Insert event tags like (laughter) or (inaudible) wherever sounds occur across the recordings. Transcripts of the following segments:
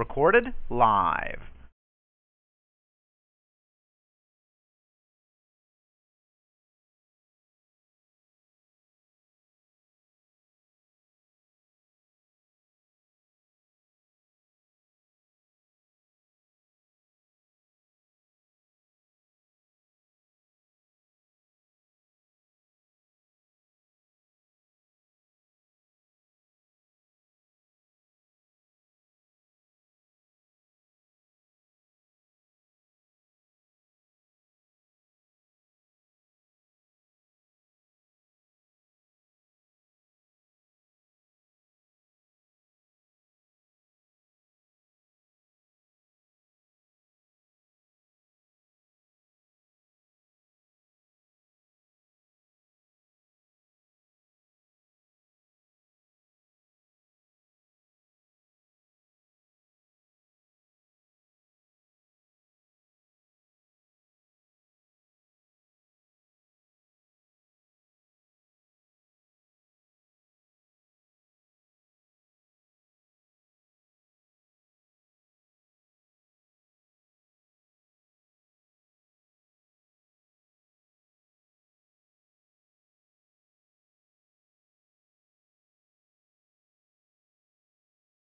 Recorded live.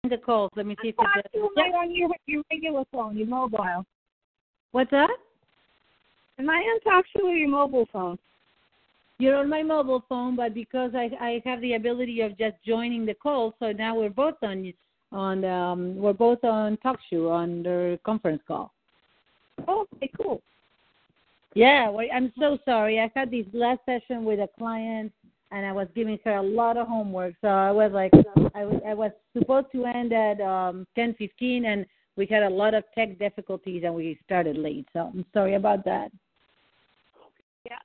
The calls. Let me see if it's to right on your your regular phone, your mobile. What's that? Am I on talk to or your mobile phone? You're on my mobile phone, but because I I have the ability of just joining the call, so now we're both on on um we're both on TalkShoe on the conference call. Oh, okay, cool. Yeah, well, I'm so sorry. I had this last session with a client, and I was giving her a lot of homework. So I was like, I was, I was supposed to end at um 10:15, and we had a lot of tech difficulties, and we started late. So I'm sorry about that. Yeah.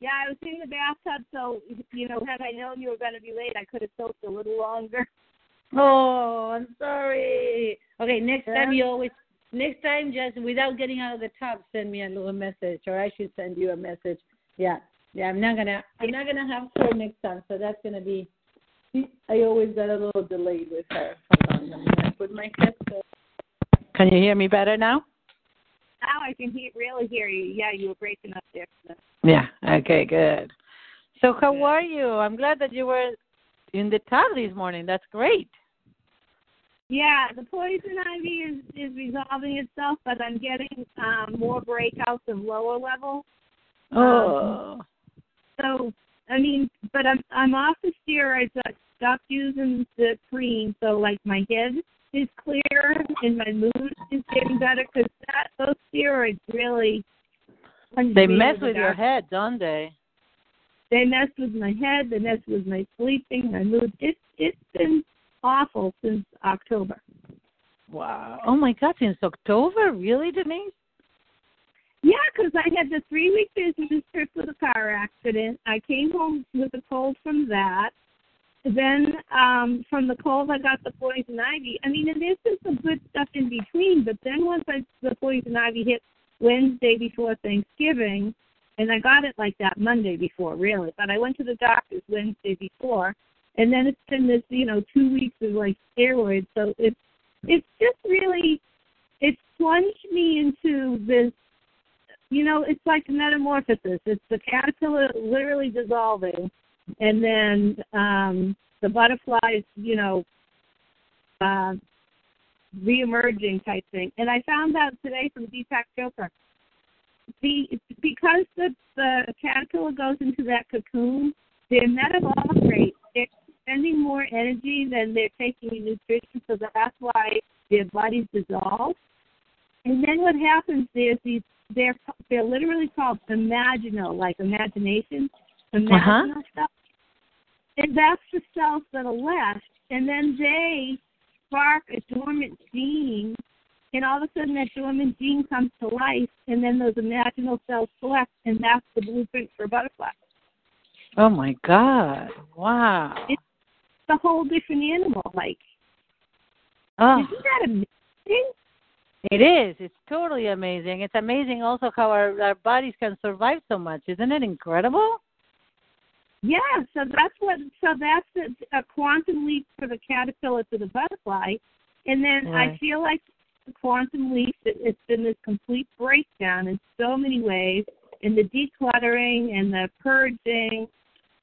Yeah, I was in the bathtub, so you know, had I known you were going to be late, I could have soaked a little longer. Oh, I'm sorry. Okay, next Yeah. time you always next time just without getting out of the tub, send me a little message, or I should send you a message. Yeah, yeah. I'm not gonna I'm not gonna have her next time, so that's gonna be. I always got a little delayed with her. Hold on, I'm gonna put my headset. Can you hear me better now? Now I can hear, really hear you. Yeah, you were breaking up there. Yeah. Okay. Good. So how are you? I'm glad that you were in the tub this morning. That's great. Yeah, the poison ivy is is resolving itself, but I'm getting um, more breakouts of lower level. Oh. So I mean, but I'm I'm off the steroids. I stopped using the cream, so like my head is clear and my mood is getting better because that those steroids really They me mess with your head, don't they? They mess with my head. They mess with my sleeping, my mood. It's it's been awful since October. Wow. Oh my God, since October, really, Denise? Yeah, 'cause I had the three week business trip with a car accident. I came home with a cold from that. Then um from the cold I got the poison ivy. I mean, and there's some good stuff in between, but then once I the poison ivy hit Wednesday before Thanksgiving, and I got it like that Monday before, really. But I went to the doctor's Wednesday before, and then it's been this, you know, two weeks of like steroids. So it's it's just really it's plunged me into this you know, it's like metamorphosis. It's the caterpillar literally dissolving, and then um, the butterflies, you know, uh, reemerging type thing. And I found out today from Deepak Chopra, the because the the caterpillar goes into that cocoon, their metabolic rate, they're spending more energy than they're taking in nutrition, so that's why their bodies dissolve. And then what happens is these they're they're literally called imaginal, like imagination, uh-huh. imaginal stuff. and that's the cells that are left, and then they spark a dormant gene, and all of a sudden that dormant gene comes to life, and then those imaginal cells collect, and that's the blueprint for a butterfly. Oh my God! Wow. It's a whole different animal. Like, oh. isn't that amazing? It is. It's totally amazing. It's amazing also how our, our bodies can survive so much. Isn't it incredible? Yeah, so that's what. So that's a, a quantum leap for the caterpillar to the butterfly, and then. I feel like the quantum leap. it- It's been this complete breakdown in so many ways, in the decluttering and the purging,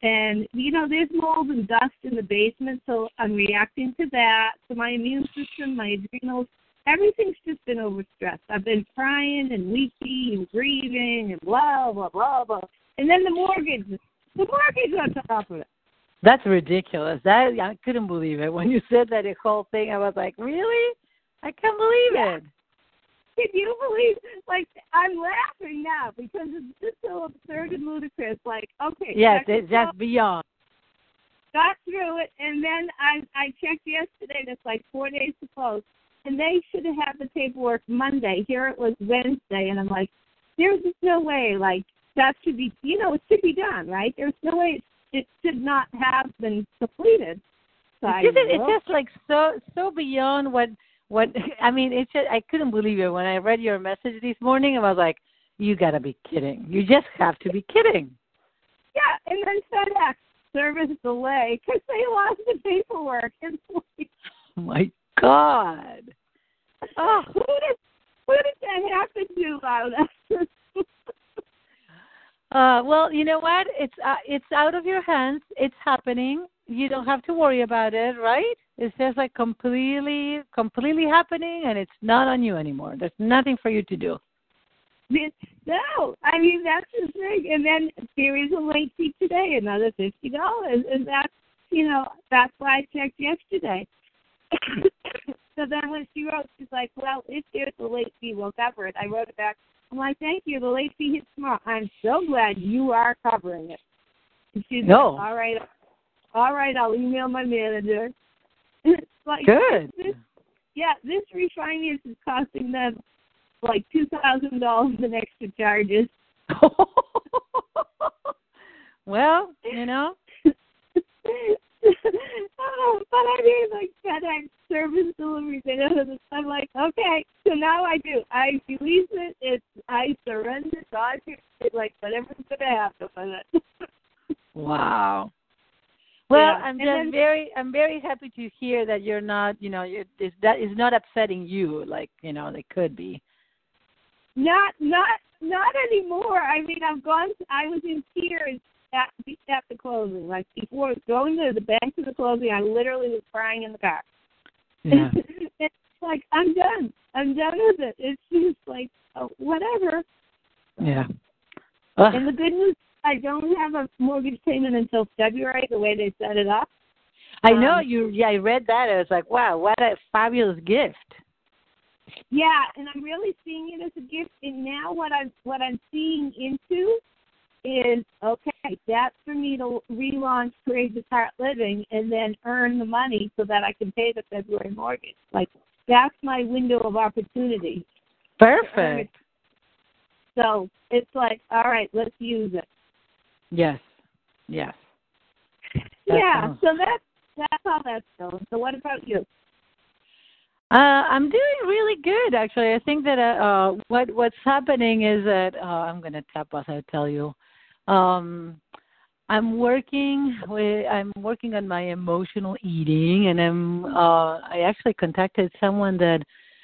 and you know, there's mold and dust in the basement, so I'm reacting to that. So my immune system, my adrenals, everything's just been overstressed. I've been crying and weepy and grieving and blah blah blah blah, and then the mortgage, the mortgage on top of it. That's ridiculous. That I couldn't believe it when you said that whole thing. I was like, really? I can't believe Yeah. it. Can you believe? Like I'm laughing now because it's just so absurd and ludicrous. Like, okay, Yes, it's just beyond. got through it, and then I I checked yesterday. That's like four days to close, and they should have had the paperwork Monday. Here it was Wednesday, and I'm like, there's just no way. Like that should be, you know, it should be done, right? There's no way it, it should not have been completed. So It's just, it's just like so so beyond what what (laughs) I mean. It's just I couldn't believe it when I read your message this morning. I was like, you got to be kidding. You just have to be kidding. Yeah, and then FedEx service delay because they lost the paperwork. (laughs) It's like, Oh my God. oh, who did who did that happen to, Loudon? (laughs) Uh, well, you know what? It's uh, it's out of your hands. It's happening. You don't have to worry about it, right? It's just like completely, completely happening, and it's not on you anymore. There's nothing for you to do. no, I mean that's the thing. And then there is a late fee today, another fifty dollars, and that's you know that's why I checked yesterday. (coughs) so then when she wrote, she's like, "Well, if there's a late fee, we'll cover it." I wrote it back. I'm like, "Thank you. The late fee hits tomorrow. I'm so glad you are covering it." And she's No. like, "All right, all right. I'll email my manager." it's (laughs) like Good. (laughs) This, yeah, this refinance is costing them like two thousand dollars in extra charges. (laughs) well, you know, oh, but I mean, like FedEx service know this. I'm like, okay, so now I do. I release it. It's I surrender. God, it's like whatever's gonna happen with it. wow. Well, Yeah, I'm and just then- very, I'm very happy to hear that you're not, you know, you're, is that is not upsetting you like you know they could be. not, not, not anymore. I mean, I've gone. I was in tears at the at the closing. Like before going to the bank to the closing, I literally was crying in the car. Yeah. (laughs) it's like I'm done. I'm done with it. It's just like oh, whatever. yeah. Ugh. And the good news, I don't have a mortgage payment until February. The way they set it up. I know um, you. Yeah, I read that. I was like, wow, what a fabulous gift. Yeah, and I'm really seeing it as a gift. And now what I'm what I'm seeing into is okay. That's for me to relaunch Courageous Heart Living and then earn the money so that I can pay the February mortgage. Like that's my window of opportunity. Perfect. So it's like, all right, let's use it. Yes. Yes. yeah. sounds- So that's that's how that's going. So what about you? Uh, I'm doing really good, actually. I think that uh, uh, what what's happening is that uh, I'm going to tap as I tell you. Um, I'm working with I'm working on my emotional eating, and I'm uh, I actually contacted someone that,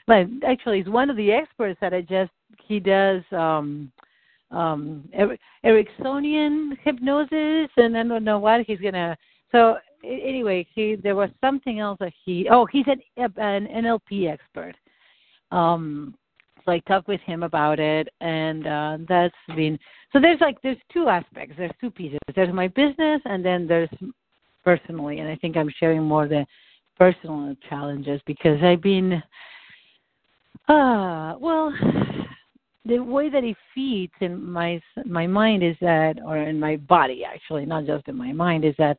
well, actually, is one of the experts that I just he does um, um, Er- Ericksonian hypnosis, and I don't know what he's gonna. So anyway, he there was something else that he. Oh, he's an an NLP expert. Um, I talked with him about it, and uh, that's been. So there's like there's two aspects. There's two pieces. There's my business, and then there's personally, and I think I'm sharing more the personal challenges because I've been. Uh, well, the way that it feeds in my my mind is that, or in my body actually, not just in my mind, is that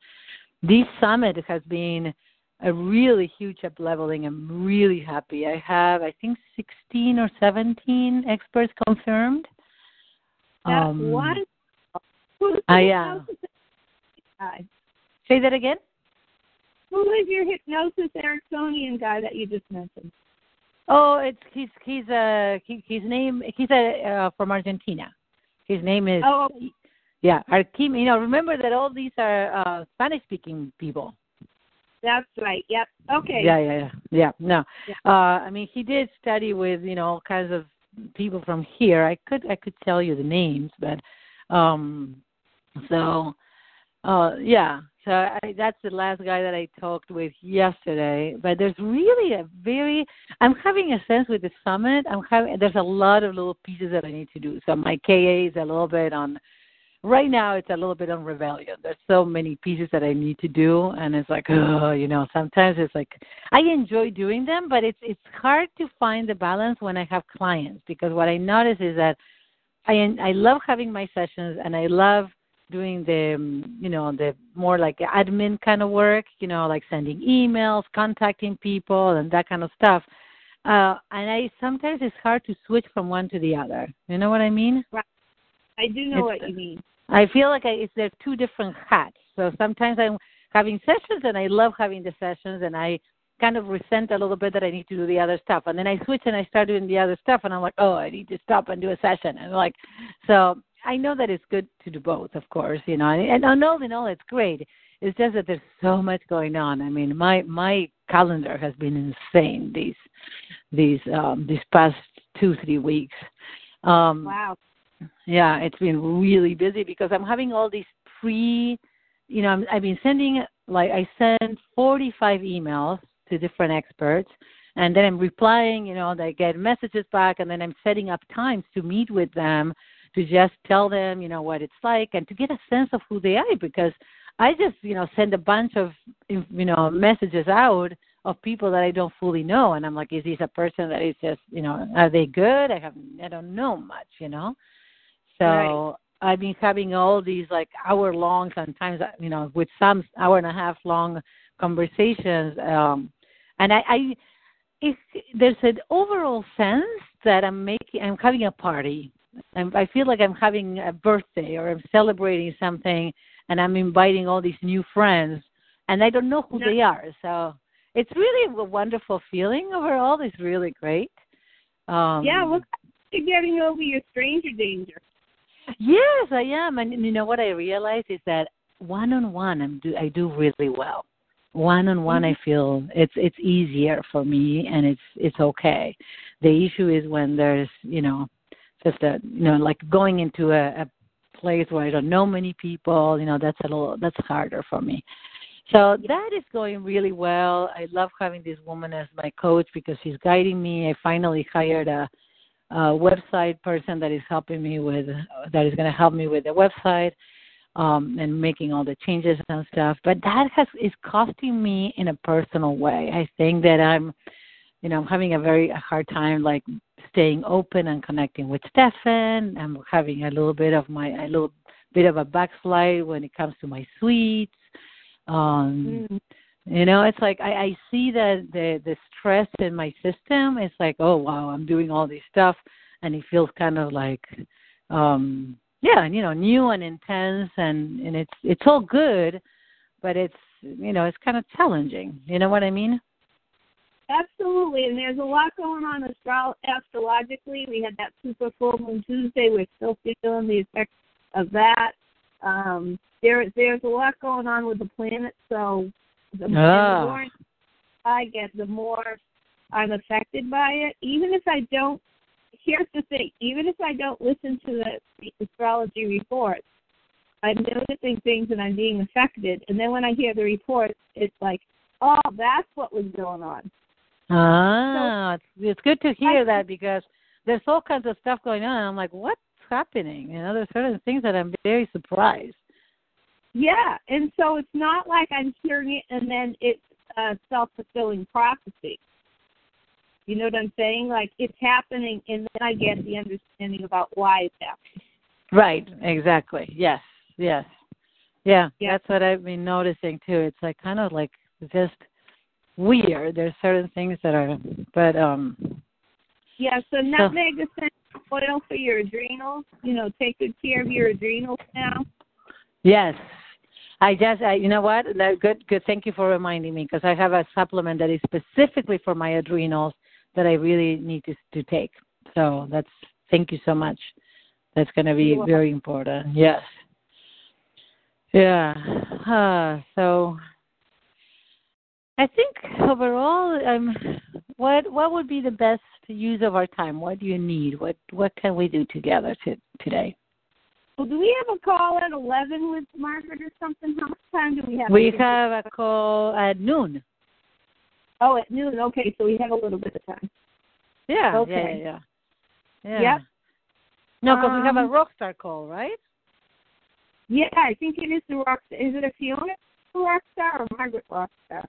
this summit has been a really huge up leveling. I'm really happy. I have, I think, 16 or 17 experts confirmed. That Um. Who's I, the uh? Say that again? Who is your hypnosis Ericksonian guy that you just mentioned? Oh, it's he's he's a he, his name he's a uh, from Argentina. His name is Oh, yeah Arquim. You know, remember that all these are uh Spanish speaking people. That's right. Yep. Okay. Yeah, yeah, yeah. Yeah. No. Yeah. Uh I mean he did study with, you know, all kinds of people from here. I could I could tell you the names, but um so uh yeah. So I, that's the last guy that I talked with yesterday. But there's really a very I'm having a sense with the summit. I'm having there's a lot of little pieces that I need to do. So my KA is a little bit on right now it's a little bit on rebellion. There's so many pieces that I need to do and it's like oh, you know, sometimes it's like I enjoy doing them, but it's it's hard to find the balance when I have clients because what I notice is that I I love having my sessions and I love doing the you know the more like admin kind of work, you know, like sending emails, contacting people and that kind of stuff. Uh and I sometimes it's hard to switch from one to the other. You know what I mean? I do know It's- what you mean. I feel like I, it's they're two different hats. So sometimes I'm having sessions and I love having the sessions and I kind of resent a little bit that I need to do the other stuff. And then I switch and I start doing the other stuff and I'm like, oh, I need to stop and do a session. And like, so I know that it's good to do both, of course, you know, and, and all in all, it's great. It's just that there's so much going on. I mean, my my calendar has been insane these these um these past two three weeks. Um, Wow. Yeah, it's been really busy because I'm having all these pre, you know, I'm, I've been sending like I send 45 emails to different experts, and then I'm replying. You know, they get messages back, and then I'm setting up times to meet with them to just tell them, you know, what it's like and to get a sense of who they are because I just, you know, send a bunch of, you know, messages out of people that I don't fully know, and I'm like, is this a person that is just, you know, are they good? I have, I don't know much, you know. So Right. I've been having all these like hour long, sometimes you know, with some hour and a half long conversations. Um, and I, I if there's an overall sense that I'm making, I'm having a party. I'm, I feel like I'm having a birthday or I'm celebrating something, and I'm inviting all these new friends, and I don't know who Yeah. they are. So it's really a wonderful feeling overall. It's really great. Um, yeah, look, you're getting over your stranger danger. Yes, I am, and you know what I realize is that one on one, I'm do I do really well. One on one, I mm-hmm. feel it's it's easier for me, and it's it's okay. The issue is when there's you know just a you know like going into a, a place where I don't know many people. You know that's a little that's harder for me. So that is going really well. I love having this woman as my coach because she's guiding me. I finally hired a uh, website person that is helping me with that is going to help me with the website um, and making all the changes and stuff. But that has is costing me in a personal way. I think that I'm, you know, I'm having a very hard time like staying open and connecting with Stefan. I'm having a little bit of my a little bit of a backslide when it comes to my sweets. Um, Mm. You know, it's like I, I see that the the stress in my system. It's like, oh wow, I'm doing all this stuff, and it feels kind of like, um, yeah, you know, new and intense, and and it's it's all good, but it's you know, it's kind of challenging. You know what I mean? Absolutely, and there's a lot going on astro- astrologically. We had that super full moon Tuesday. We're still feeling the effects of that. Um, there, there's a lot going on with the planets, So the, and the Ah. more I get, the more I'm affected by it. Even if I don't, here's the thing: even if I don't listen to the, the astrology reports, I'm noticing things and I'm being affected. And then when I hear the reports, it's like, oh, that's what was going on. Ah, it's, it's good to hear I- that because there's all kinds of stuff going on. I'm like, what's happening? You know, there's certain things that I'm very surprised. Yeah, and so it's not like I'm hearing it and then it's a self fulfilling prophecy. You know what I'm saying? Like it's happening, and then I get the understanding about why it's happening. Right, exactly. Yes, yes. Yeah, Yeah. that's what I've been noticing too. It's like kind of like just weird. There's certain things that are, but um, Yeah, so nutmeg essential oil for your adrenals. You know, take good care of your adrenals now. yes. I just, I, you know what? Good, good. Thank you for reminding me because I have a supplement that is specifically for my adrenals that I really need to to take. So that's thank you so much. That's going to be very important. Yes. Yeah. Uh, so I think overall, um, what what would be the best use of our time? What do you need? What what can we do together to, today? Well, do we have a call at eleven with Margaret or something? How much time do we have? We have a call at noon. Oh, at noon. Okay, so we have a little bit of time. Yeah. Okay. Yeah. Yeah. yeah. Yep. No, because we have a Um, rockstar call, right? Yeah, I think it is the rock. Is it a Fiona Rockstar or Margaret Rockstar?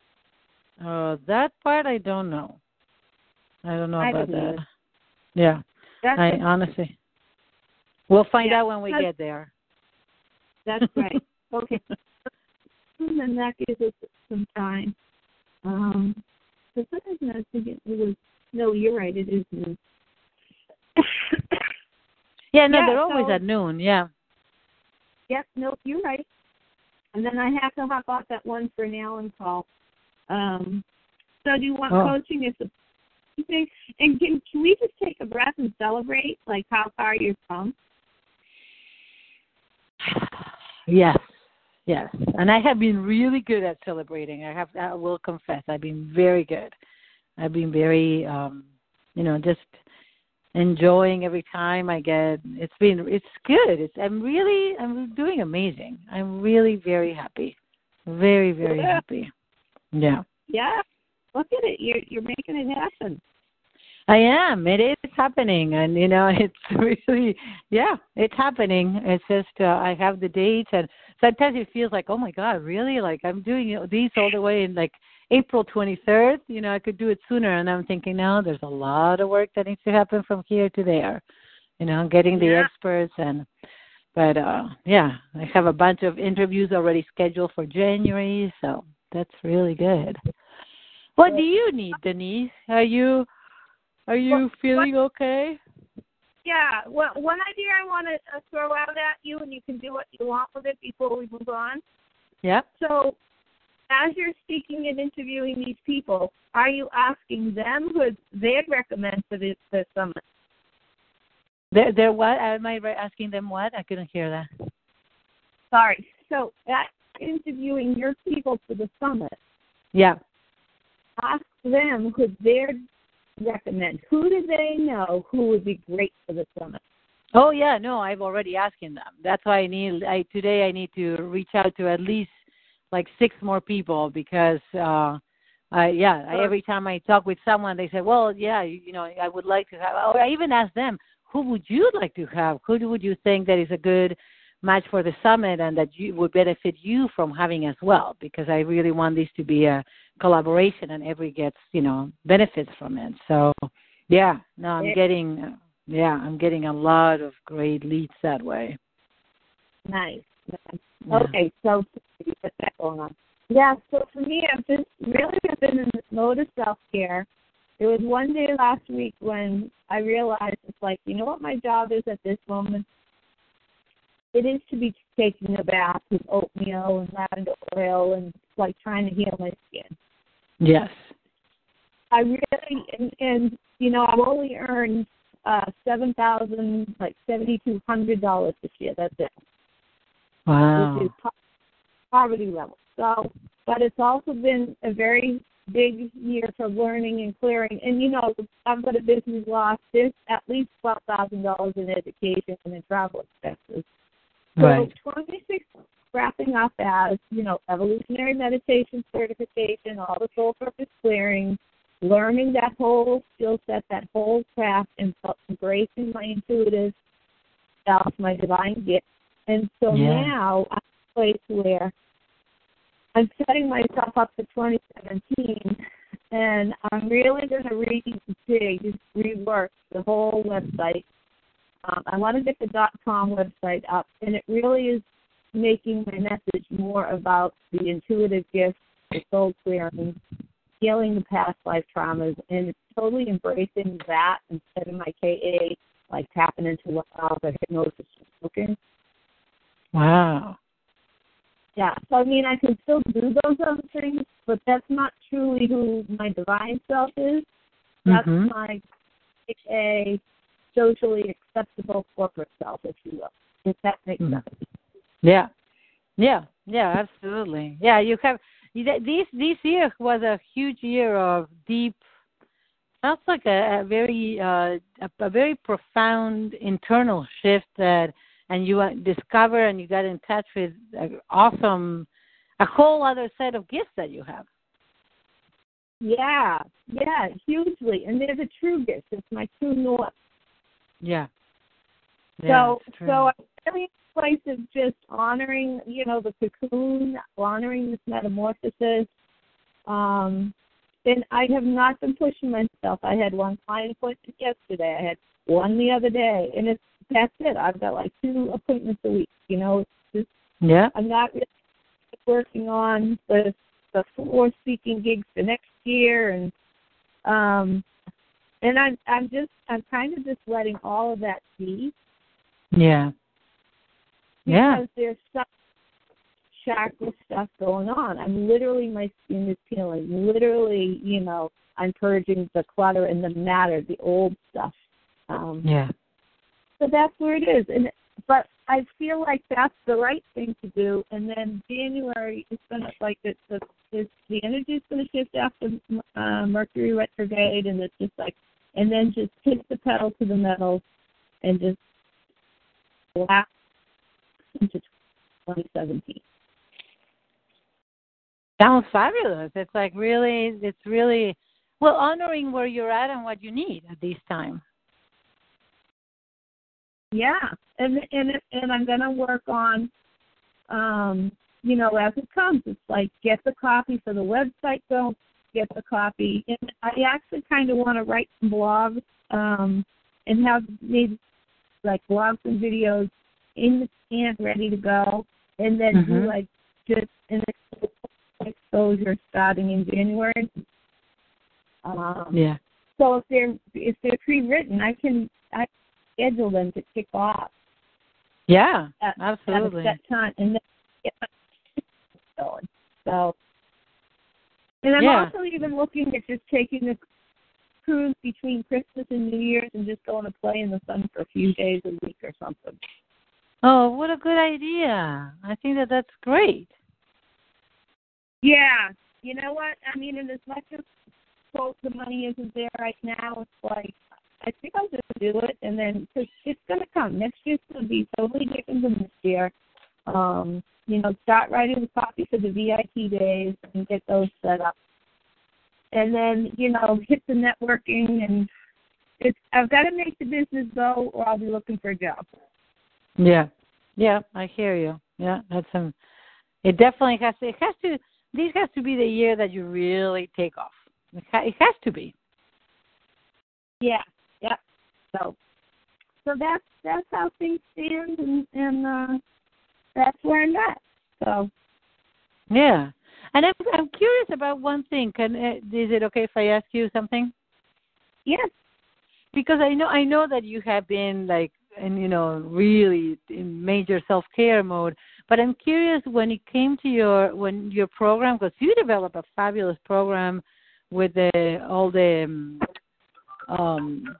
Uh, that part I don't know. I don't know I about that. either. Yeah. That's I honestly. We'll find Yeah, out when we that's- get there. That's right. (laughs) okay. And then that gives us some time. Um, for some reason I was thinking it was. No, you're right. It is noon. (coughs) Yeah, no, Yeah, they're always so- at noon. Yeah. Yep, nope, you're right. And then I have to hop off that one for an Allen call. Um, so do you want Oh. coaching as a thing? And can, can we just take a breath and celebrate, like how far you've come? Yes. Yes. And I have been really good at celebrating. I have I will confess. I've been very good. I've been very um you know, just enjoying every time I get it's been it's good. It's I'm really I'm doing amazing. I'm really very happy. Very, very Yeah. happy. Yeah. Yeah, look at it. You're you're making it happen. I am. It is happening, and you know, (laughs) it's really, yeah, it's happening. It's just uh, I have the dates, and sometimes it feels like, oh my God, really? Like I'm doing these all the way in like April 23rd. You know, I could do it sooner, and I'm thinking, now there's a lot of work that needs to happen from here to there. You know, getting the Yeah. experts and. But uh yeah, I have a bunch of interviews already scheduled for January, so that's really good. What do you need, Denise? Are you are you feeling okay? Yeah. Well, one idea I want to uh, throw out at you, and you can do what you want with it before we move on. Yep. So, as you're speaking and interviewing these people, are you asking them who they'd recommend for the, the summit? They're, they're what? Am I asking them what? I couldn't hear that. Sorry. So, at interviewing your people for the summit, Yeah. ask them who they'd recommend. Who do they know who would be great for the summit? Oh yeah, no, I've already asking them. That's why I need. I today I need to reach out to at least like six more people because uh I yeah, I, every time I talk with someone they say, "Well, yeah, you, you know, I would like to have." Or I even ask them, "Who would you like to have? Who would you think that is a good match for the summit and that you would benefit you from having as well?" Because I really want this to be a collaboration and every gets you know benefits from it. So yeah, no, I'm getting yeah, I'm getting a lot of great leads that way. Nice. Yeah. Okay, so you that going on. Yeah, so for me, I've been really I've been in this mode of self care. There was one day last week when I realized it's like, you know what my job is at this moment? It is to be taking a bath with oatmeal and lavender oil and like trying to heal my skin. Yes. I really and, and you know I've only earned uh seven thousand like seventy two hundred dollars this year. That's it. Wow. which is po- poverty level. So, but it's also been a very big year for learning and clearing. And you know, I've got a business loss. There's at least twelve thousand dollars in education and in travel expenses. So, Right. 26 wrapping up as you know, evolutionary meditation certification, all the soul purpose clearing, learning that whole skill set, that whole craft, and embracing my intuitive self, my divine gift. And so Yeah. now I'm at a place where I'm setting myself up for 2017, and I'm really going to rejig, rework the whole website. Um, I want to get the dot .com website up, and it really is making my message more about the intuitive gifts, the soul clearing, healing the past life traumas, and totally embracing that instead of my KA, like tapping into what all the hypnosis is looking. Wow. Yeah, so I mean, I can still do those other things, but that's not truly who my divine self is. That's Mhm. my a socially acceptable corporate self, if you will. If that makes Mhm. sense. Yeah, yeah, yeah, absolutely. Yeah, you have this this year was a huge year of deep. Sounds like a, a very uh, a, a very profound internal shift that, and you uh, discover and you got in touch with an awesome, a whole other set of gifts that you have. Yeah, yeah, hugely. And they're the true gifts. It's my true north. Yeah. so so in a place of just honoring, you know, the cocoon, honoring this metamorphosis. Um and I have not been pushing myself. I had one client appointment yesterday. I had one the other day and it's that's it. I've got like two appointments a week. You know, it's just yeah. I'm not really working on the the four speaking gigs for next year and um and I'm I'm just I'm kind of just letting all of that be Yeah. Yeah. because there's some chakra stuff going on. I'm literally my skin is peeling. Literally, you know, I'm purging the clutter and the matter, the old stuff. Um Yeah. so that's where it is. And but I feel like that's the right thing to do. And then January is gonna like the the the, the energy is gonna shift after uh, Mercury retrograde, and it's just like, and then just hit the pedal to the metal, and just blast into 2017. Sounds fabulous. It's like really, it's really well honoring where you're at and what you need at this time. Yeah, and and and I'm gonna work on, um, you know, as it comes. It's like get the copy for the website go, get the copy, and I actually kind of want to write some blogs, um, and have maybe like blogs and videos in the can ready to go, and then Mhm. do like just an exposure starting in January. Um, Yeah. so if they're if they're pre-written, I can I schedule them to kick off Yeah. at, Absolutely. at a set time, and then get my going. So, and I'm Yeah. also even looking at just taking a cruise between Christmas and New Year's and just going to play in the sun for a few days a week or something. Oh, what a good idea. I think that that's great. Yeah, you know what? I mean, and as much as quote the money isn't there right now, it's like I think I'll just do it, and then cause it's going to come. Next year's going to be totally different than this year. Um, you know, start writing the copy for the VIP days and get those set up, and then you know hit the networking and it's I've got to make the business go, or I'll be looking for a job. Yeah. Yeah, I hear you. Yeah, that's um it definitely has to it has to this has to be the year that you really take off. It, ha- it has to be. Yeah, yeah. So, so that's that's how things stand, and and uh, that's where I'm at. So, Yeah. And I'm I'm curious about one thing. Can uh, is it okay if I ask you something? yes, because I know I know that you have been like and you know really in major self care mode. But I'm curious when it came to your when your program because you developed a fabulous program with the all the um, um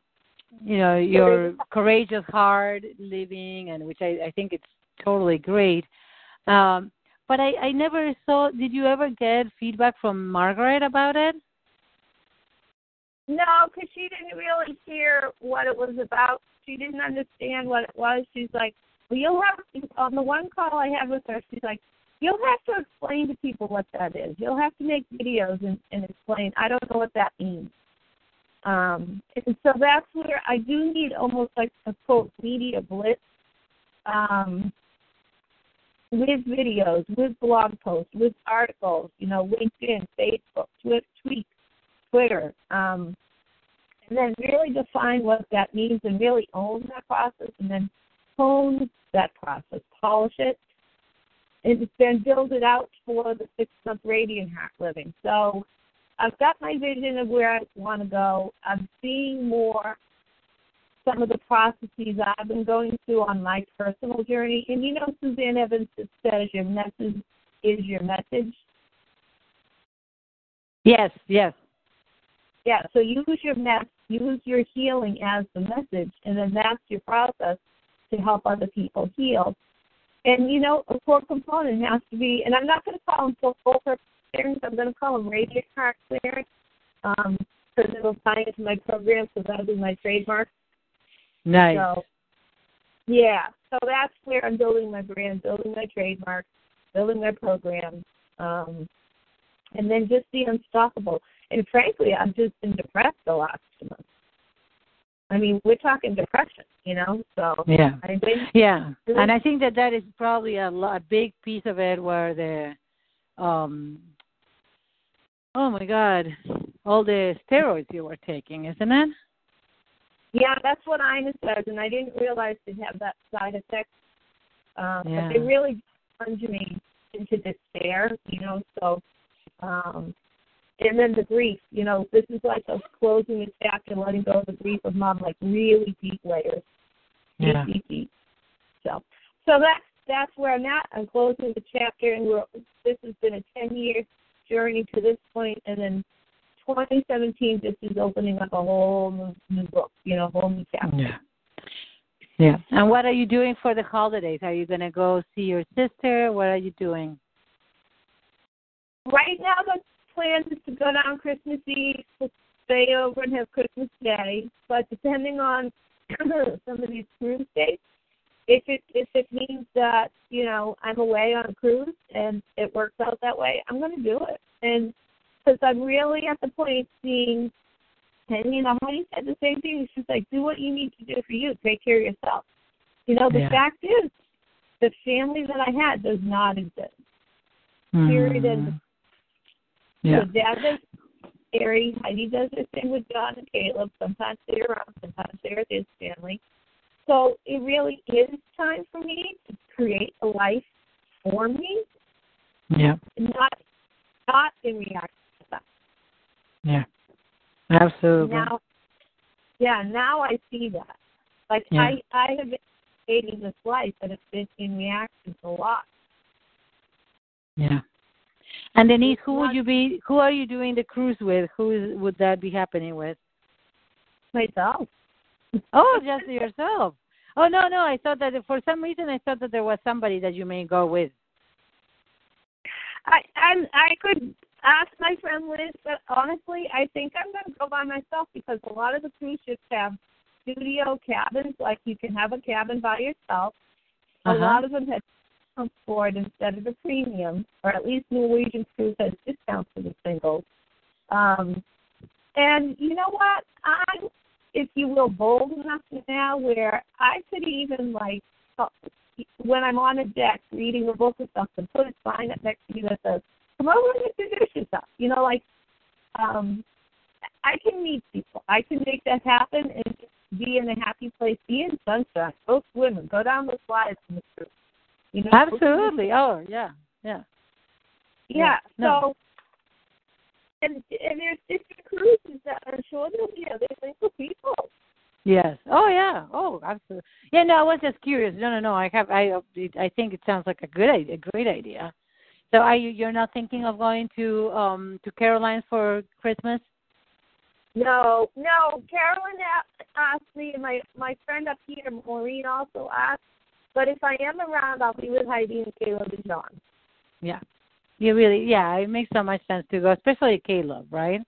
you know your courageous heart living and which I, I think it's totally great. Um but I, I never saw did you ever get feedback from Margaret about it? no, because she didn't really hear what it was about. She didn't understand what it was. She's like, well, you'll have on the one call I had with her. She's like, you'll have to explain to people what that is. You'll have to make videos and, and explain. I don't know what that means. Um, and so that's where I do need almost like a quote media blitz um, with videos, with blog posts, with articles, you know, LinkedIn, Facebook, Twitter, tweet, Twitter, um, and then really define what that means and really own that process and then hone that process, polish it, and then build it out for the six month radiant heart living. So I've got my vision of where I want to go. I'm seeing more some of the processes I've been going through on my personal journey. And you know, Suzanne Evans says your message is your message. Yes, yes. Yeah, so use your mess, use your healing as the message, and then that's your process to help other people heal. And you know, a core component has to be, and I'm not going to call them soul purpose clearance. I'm going to call them radiant heart clearance um, because it'll tie into my program, so that'll be my trademark. Nice. So, yeah, so that's where I'm building my brand, building my trademark, building my program, um, and then just be unstoppable. And frankly, I've just been depressed the last two months. I mean, we're talking depression, you know. So yeah, been yeah, and I think that that is probably a, a big piece of it where the, um, oh my God, all the steroids you were taking, isn't it? Yeah, that's what Ina says, and I didn't realize it had that side effect. Um, Yeah. But they really plunge me into despair, you know. So, um, and then the grief, you know, this is like us closing the chapter, and letting go of the grief of mom, like really deep layers, deep, deep, deep. So, so that's that's where I'm at. I'm closing the chapter, and we're this has been a ten year journey to this point, and then 2017 just is opening up a whole new, new book, you know, a whole new chapter. Yeah. Yeah. And what are you doing for the holidays? Are you going to go see your sister? What are you doing? Right now, the plan is to go down Christmas Eve, to stay over and have Christmas Day. But depending on (clears throat) some of these cruise dates, if it if it means that you know I'm away on a cruise and it works out that way, I'm going to do it. And because I'm really at the point seeing, and you know, Honey said the same thing. She's like, do what you need to do for you. Take care of yourself. You know, the Yeah. fact is, the family that I had does not exist. Period. And Mm. Yeah. so dad does Harry, Heidi does her thing with John and Caleb. Sometimes they're around, sometimes they're with his family. So it really is time for me to create a life for me, Yeah. not not in reaction. Yeah. Absolutely. Now yeah, now I see that. Like Yeah. I I have been creating this life but it's been in reaction to lot. Yeah. And Denise, who would you be? Who are you doing the cruise with? Who is, would that be happening with? Myself. Oh, just (laughs) yourself. Oh no, no. I thought that for some reason I thought that there was somebody that you may go with. I and I could ask my friend Liz, but honestly, I think I'm going to go by myself because a lot of the cruise ships have studio cabins, like you can have a cabin by yourself. A Uh-huh. lot of them have discounts for it instead of a premium, or at least Norwegian Cruise has discounts for the singles. Um, and you know what? I'm, if you will, bold enough now where I could even like uh, when I'm on a deck reading a book or something, put a sign up next to me that says, "Come over and introduce yourself." You know, like um, I can meet people. I can make that happen and be in a happy place, be in sunshine, go swimming, go down the slides in the cruise. You know, Absolutely. Oh, yeah, yeah. Yeah. No. So, and and there's different cruises that I'm sure there'll be other single people. Yes. Oh, yeah. Oh, absolutely. Yeah. No, I was just curious. No, no, no. I have. I. I think it sounds like a good idea. A great idea. So, are you? You're not thinking of going to um to Caroline's for Christmas? No, no. Carolyn asked me, and my my friend up here, Maureen, also asked. But if I am around, I'll be with Heidi and Caleb and John. Yeah. You really. Yeah. It makes so much sense to go, especially Caleb, right?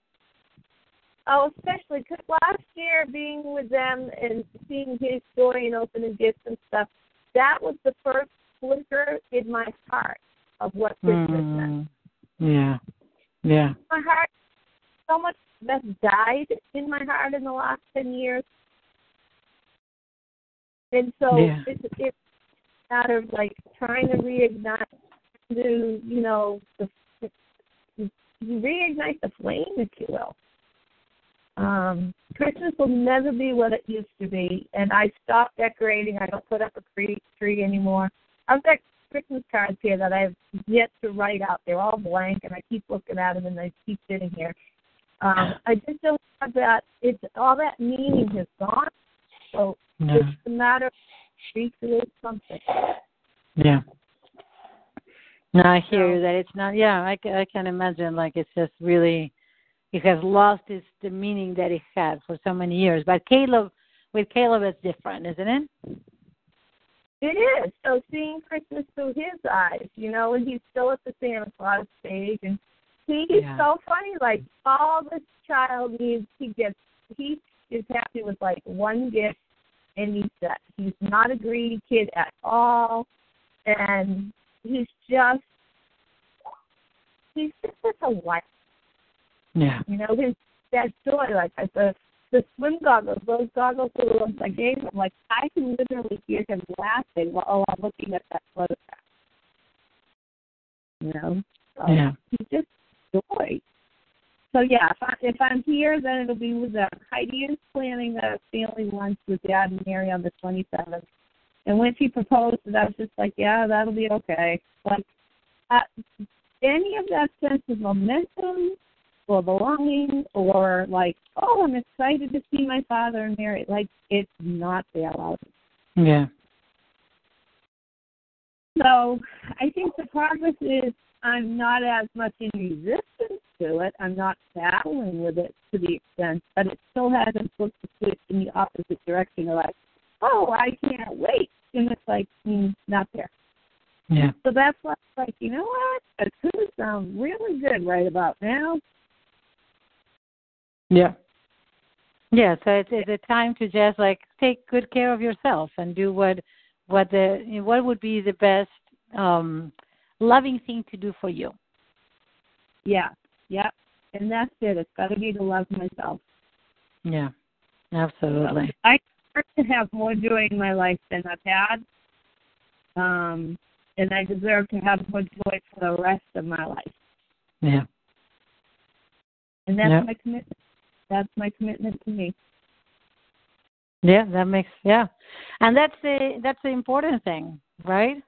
Oh, especially because last year being with them and seeing his joy and opening gifts and stuff, that was the first flicker in my heart of what. Mm, yeah. Yeah. My heart, so much that's died in my heart in the last ten years, and so Yeah. it's it's a matter of like trying to reignite the you know the reignite the flame, if you will. Um, Christmas will never be what it used to be, and I stopped decorating. I don't put up a tree tree anymore. I've got Christmas cards here that I've yet to write out. They're all blank, and I keep looking at them, and they keep sitting here. Um, I just don't have that. It's all that meaning has gone. So Yeah. it's a matter of recreate something. Yeah. No, I hear So- that it's not. Yeah, I, I can imagine. Like it's just really, it has lost its the meaning that it had for so many years. But Caleb, with Caleb, it's different, isn't it? It is. So seeing Christmas through his eyes, you know, and he's still at the Santa Claus stage, and he's Yeah. so funny. Like all this child needs, he gets. He is happy with like one gift, and he's set. He's not a greedy kid at all, and he's just. He's just such a light. Yeah. You know, his that joy, like I the the swim goggles, those goggles are the ones I gave him. Like I can literally hear him laughing while I'm looking at that photograph. You know, so Yeah. he's just joy. So yeah, if, I, if I'm here, then it'll be with them. Heidi is planning a family lunch with Dad and Mary on the 27th. And when she proposed it, I was just like, yeah, that'll be okay. Like, uh, any of that sense of momentum or belonging or like, oh, I'm excited to see my father and Mary. Like, it's not there. Out. Yeah. So I think the progress is I'm not as much in resistance to it. I'm not battling with it to the extent, but it still hasn't flipped the switch in the opposite direction. Of like, oh, I can't wait, and it's like mm, not there. Yeah. So that's why I'm like, you know what? It could sound really good right about now. Yeah. Yeah, so it's it's a time to just like take good care of yourself and do what what the what would be the best um loving thing to do for you. Yeah, yep. And that's it. It's got to be to love myself. Yeah. Absolutely. I deserve to have more joy in my life than I've had. Um, and I deserve to have more joy for the rest of my life. Yeah. And that's Yeah. my commitment. That's my commitment to me. Yeah, that makes yeah. And that's the that's the important thing, right?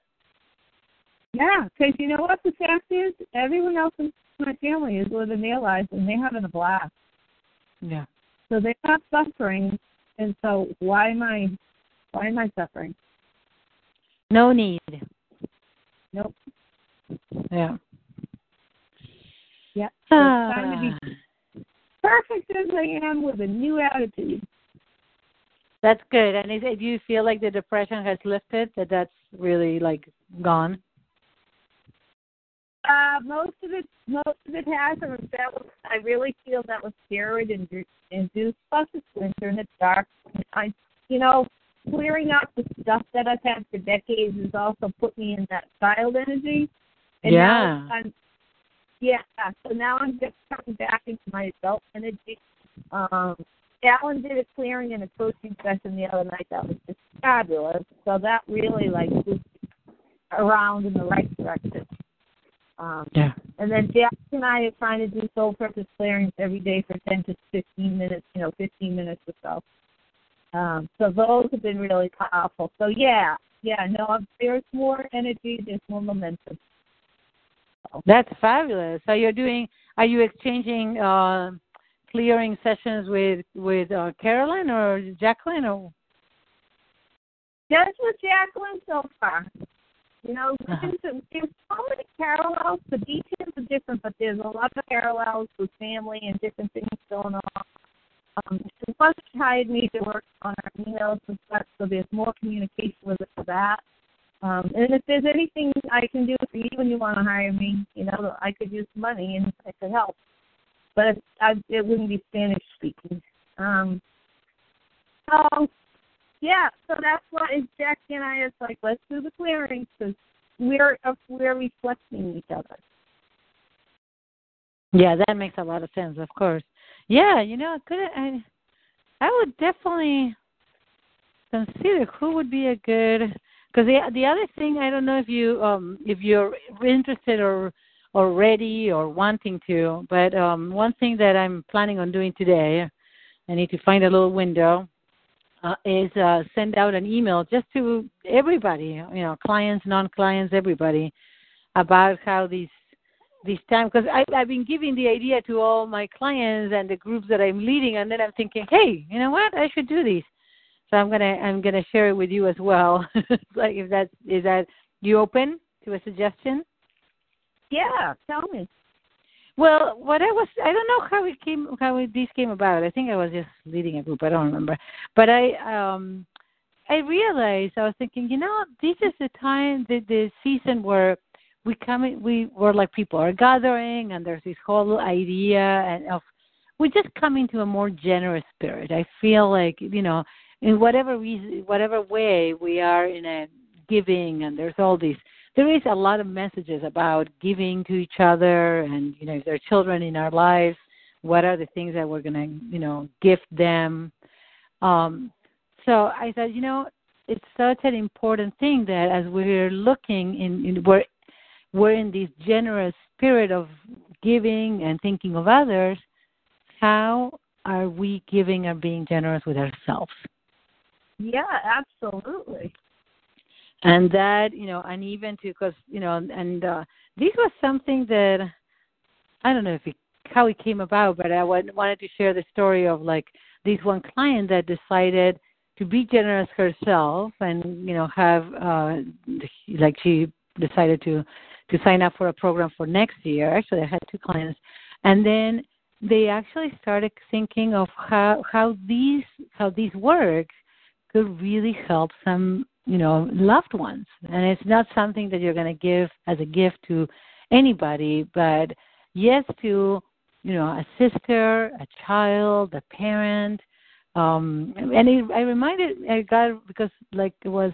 Yeah, because you know what the fact is, everyone else in my family is living their lives and they're having a blast. Yeah. So they're not suffering, and so why am I? Why am I suffering? No need. Nope. Yeah. Yeah. So it's time to be ah. Perfect as I am with a new attitude. That's good. And it, you feel like the depression has lifted? That that's really like gone? Uh, most of it, most of it has, and that was. I really feel that was steroid induced. Plus, it's winter and it's dark. I, you know, clearing out the stuff that I've had for decades has also put me in that child energy. And Yeah. Now I'm, yeah. So now I'm just coming back into my adult energy. Um, Alan did a clearing and a coaching session the other night that was just fabulous. So that really like moved around in the right direction. Um, Yeah. and then Jack and I are trying to do soul purpose clearings every day for 10 to 15 minutes, you know, 15 minutes or so. Um, so those have been really powerful. So yeah, yeah, no, there's more energy, there's more momentum. That's fabulous. So you're doing are you exchanging uh clearing sessions with with uh, Carolyn or Jacqueline or Just with Jacqueline so far. You know, Uh-huh. there's, there's so many parallels. The details are different, but there's a lot of parallels with family and different things going on. Um, she hired me to work on our emails and stuff, so there's more communication with it for that. Um, and if there's anything I can do for you when you want to hire me, you know, I could use money and I could help. But I, it wouldn't be Spanish speaking. Um, so yeah, so that's why Jackie and I is like, let's do the clearings because we're uh, we're reflecting each other. Yeah, that makes a lot of sense, of course. Yeah, you know, could I I would definitely consider who would be a good because the the other thing I don't know if you um if you're interested or or ready or wanting to, but um one thing that I'm planning on doing today, I need to find a little window. uh, is uh, send out an email just to everybody, you know, clients, non-clients, everybody, about how these this time because I've been giving the idea to all my clients and the groups that I'm leading, and then I'm thinking, hey, you know what, I should do this. So I'm gonna I'm gonna share it with you as well. (laughs) like if that is that you open to a suggestion? Yeah, tell me. Well, what I was I don't know how it came how it, this came about. I think I was just leading a group. I don't remember, but I um I realized I was thinking, you know, this is the time the the season where we come in, we were like people are gathering and there's this whole idea and of we just come into a more generous spirit. I feel like you know in whatever reason, whatever way we are in a giving, and there's all these. There is a lot of messages about giving to each other, and you know, if there are children in our lives, what are the things that we're gonna, you know, gift them. Um, so I thought, you know, it's such an important thing that as we're looking in, in we're we're in this generous spirit of giving and thinking of others. How are we giving and being generous with ourselves? Yeah, absolutely. And that, you know, and even to, because, you know, and uh, this was something that, I don't know if it, how it came about, but I wanted to share the story of like this one client that decided to be generous herself and, you know, have, uh, like she decided to, to sign up for a program for next year. Actually, I had two clients. And then they actually started thinking of how how these how these works could really help some, you know, loved ones. And it's not something that you're going to give as a gift to anybody, but yes to, you know, a sister, a child, a parent. Um, and it, I reminded, I got, because like it was,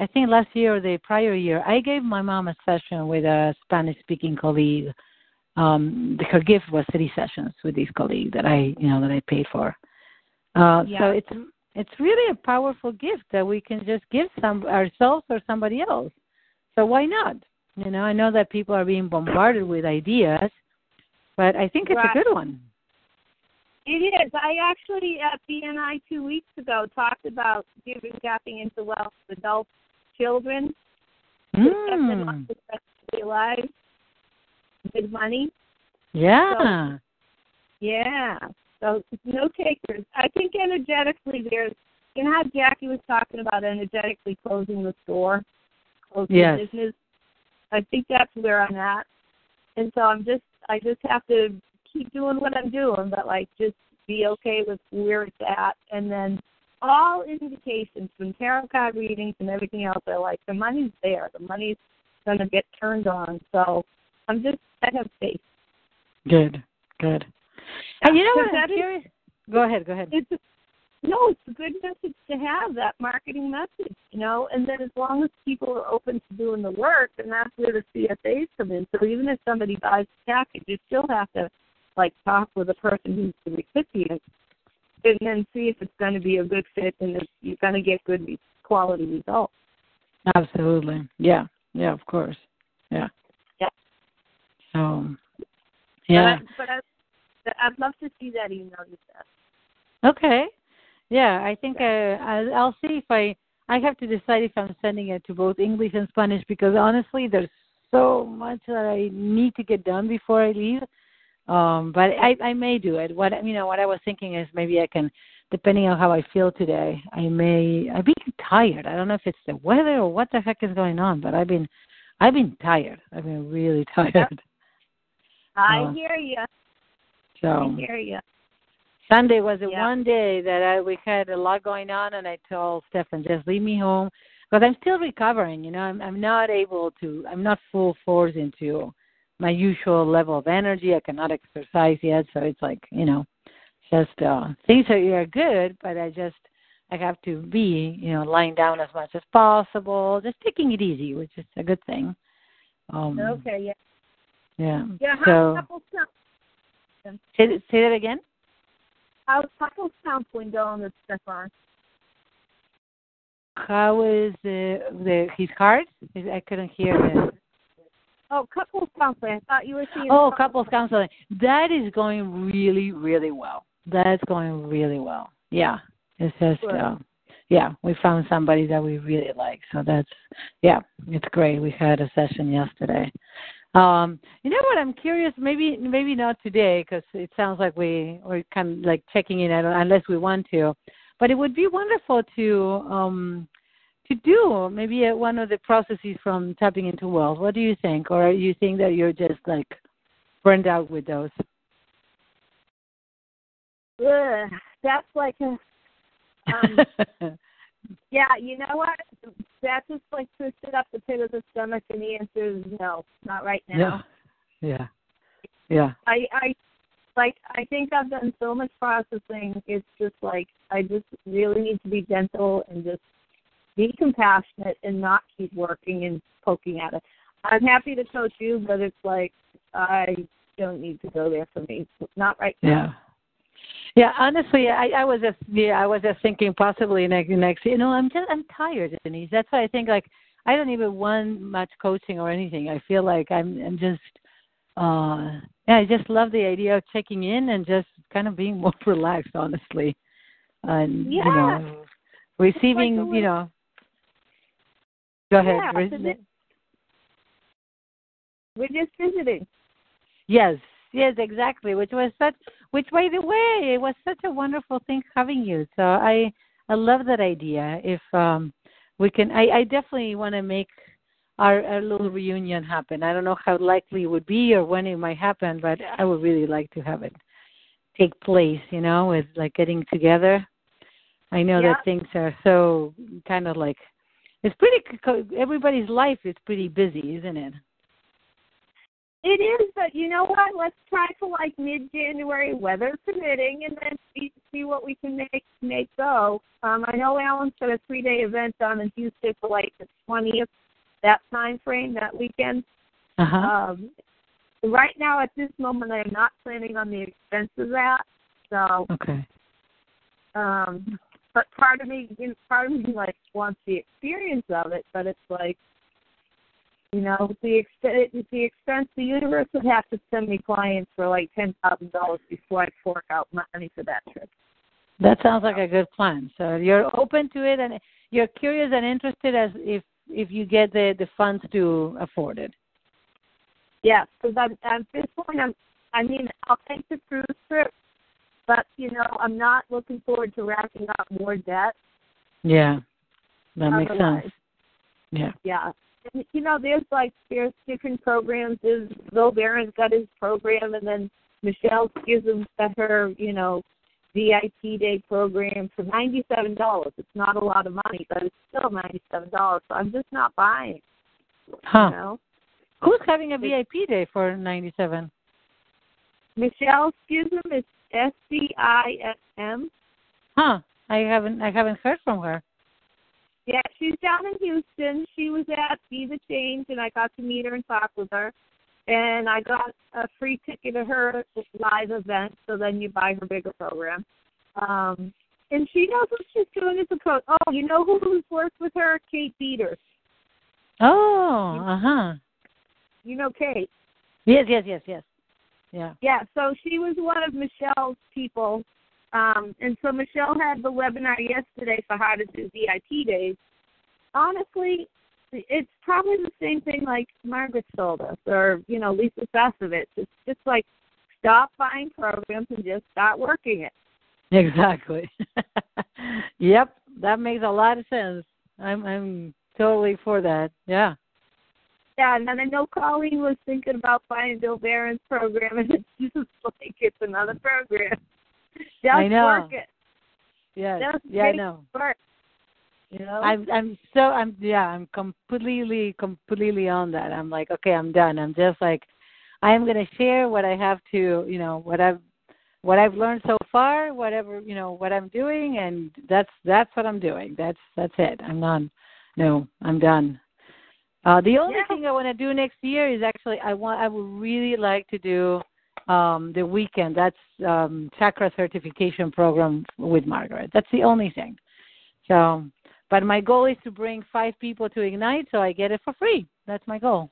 I think last year or the prior year, I gave my mom a session with a Spanish speaking colleague. Um, her gift was three sessions with this colleague that I, you know, that I paid for. Uh, yeah. So it's it's really a powerful gift that we can just give some ourselves or somebody else. So why not? You know, I know that people are being bombarded with ideas, but I think it's right. a good one. It is. I actually at BNI two weeks ago talked about giving tapping into wealth to adult children mm. lives with money. Yeah. So, yeah. So no takers. I think energetically there's you know how Jackie was talking about energetically closing the store, closing yes. the business. I think that's where I'm at. And so I'm just I just have to keep doing what I'm doing, but like just be okay with where it's at and then all indications from tarot card readings and everything else are like the money's there. The money's gonna get turned on. So I'm just I have faith. Good. Good. And you know what? I'm curious. Go ahead. Go ahead. It's a, no, it's a good message to have that marketing message, you know. And then as long as people are open to doing the work, then that's where the CSAs come in. So even if somebody buys the package, you still have to like talk with the person who's the recipient, and then see if it's going to be a good fit and if you're going to get good quality results. Absolutely. Yeah. Yeah. Of course. Yeah. Yeah. So. Yeah. But, I, but I, I'd love to see that email you sent. Okay. Yeah, I think uh, I'll, I'll see if I I have to decide if I'm sending it to both English and Spanish because honestly, there's so much that I need to get done before I leave. Um, but I I may do it. What you know, what I was thinking is maybe I can, depending on how I feel today, I may I've been tired. I don't know if it's the weather or what the heck is going on, but I've been I've been tired. I've been really (laughs) tired. I uh, hear you. So I hear you. Sunday was the yeah. one day that I we had a lot going on, and I told Stefan just leave me home because I'm still recovering. You know, I'm I'm not able to. I'm not full force into my usual level of energy. I cannot exercise yet, so it's like you know, just uh things are, are good, but I just I have to be you know lying down as much as possible, just taking it easy, which is a good thing. Um, okay. Yeah. Yeah. Yeah. So, couple Say, say that again. How's couples counseling going with Stefan? How is the the his heart? I couldn't hear it. Oh, couples counseling. I thought you were seeing. Oh, couples counseling. That is going really, really well. That's going really well. Yeah, It's just Good. uh, yeah, we found somebody that we really like. So that's yeah, it's great. We had a session yesterday. Um, you know what? I'm curious. Maybe maybe not today because it sounds like we we're kind of like checking in unless we want to. But it would be wonderful to um, to do maybe uh, one of the processes from tapping into wealth. What do you think? Or you think that you're just like burned out with those? Ugh, that's like a um, (laughs) yeah. You know what? That just like twisted up the pit of the stomach, and the answer is no, not right now. yeah. Yeah. Yeah. I I like I think I've done so much processing. It's just like I just really need to be gentle and just be compassionate and not keep working and poking at it. I'm happy to coach you, but it's like I don't need to go there for me. Not right now. Yeah. Yeah, honestly, I, I was just yeah, I was just thinking possibly next next. You know, I'm just I'm tired, Denise. That's why I think like I don't even want much coaching or anything. I feel like I'm I'm just uh yeah, I just love the idea of checking in and just kind of being (laughs) more relaxed, honestly, and Yeah. you know, receiving Like you know. Go ahead. Yeah, Re- we're just visiting. Yes, yes, exactly. Which was such, which by the way, it was such a wonderful thing having you. So I, I love that idea. If um, we can, I, I definitely want to make our, our little reunion happen. I don't know how likely it would be or when it might happen, but I would really like to have it take place. You know, with like getting together. I know Yeah. that things are so kind of like it's pretty. Everybody's life is pretty busy, isn't it? It is, but you know what? Let's try for like mid January, weather permitting, and then see see what we can make make go. Um, I know Alan's got a three day event down in Houston for like the twentieth, that time frame, that weekend. Uh huh. Um, right now, at this moment, I'm not planning on the expense of that. So, okay. um, but part of me, you know, part of me like wants the experience of it, but it's like, you know, the extent, the expense, the universe would have to send me clients for like ten thousand dollars before I fork out money for that trip. That sounds like a good plan. So you're open to it, and you're curious and interested as if if you get the the funds to afford it. Yeah, because I'm at this point, I'm. I mean, I'll take the cruise trip, but you know, I'm not looking forward to racking up more debt. Yeah, that makes sense. Yeah. Yeah. You know, there's like there's different programs. There's Bill Baren's got his program, and then Michelle Scism's got her, you know, VIP day program for ninety seven dollars. It's not a lot of money, but it's still ninety seven dollars. So I'm just not buying. Huh. You know, Who's having a VIP day for ninety seven? Michelle Scism is S C I S M. Huh. I haven't I haven't heard from her. Yeah, she's down in Houston. She was at Be the Change, and I got to meet her and talk with her. And I got a free ticket to her live event, so then you buy her bigger program. Um, and she knows what she's doing as a coach. Oh, you know who's worked with her? Kate Peters. Oh, uh huh. You know Kate. Yes, yes, yes, yes. Yeah. Yeah, so she was one of Michelle's people. Um, and so Michelle had the webinar yesterday for how to do VIP days. Honestly, it's probably the same thing like Margaret told us, or you know Lisa Sasevich. It's just like stop buying programs and just start working it. Exactly. (laughs) yep, that makes a lot of sense. I'm I'm totally for that. Yeah. Yeah, and then I know Colleen was thinking about buying Bill Baren's program, and (laughs) it's just like it's another program. (laughs) Just I know. work it. Yes. Just yeah, I know. work. You know. I'm I'm so I'm yeah I'm completely completely on that. I'm like okay I'm done. I'm just like I'm gonna share what I have to you know what I've what I've learned so far, whatever you know what I'm doing, and that's that's what I'm doing. That's that's it. I'm done. No, I'm done. Uh, the only Yeah. thing I want to do next year is actually I want I would really like to do um the weekend. That's um chakra certification program with Margaret. That's the only thing. So but my goal is to bring five people to Ignite, so I get it for free. That's my goal.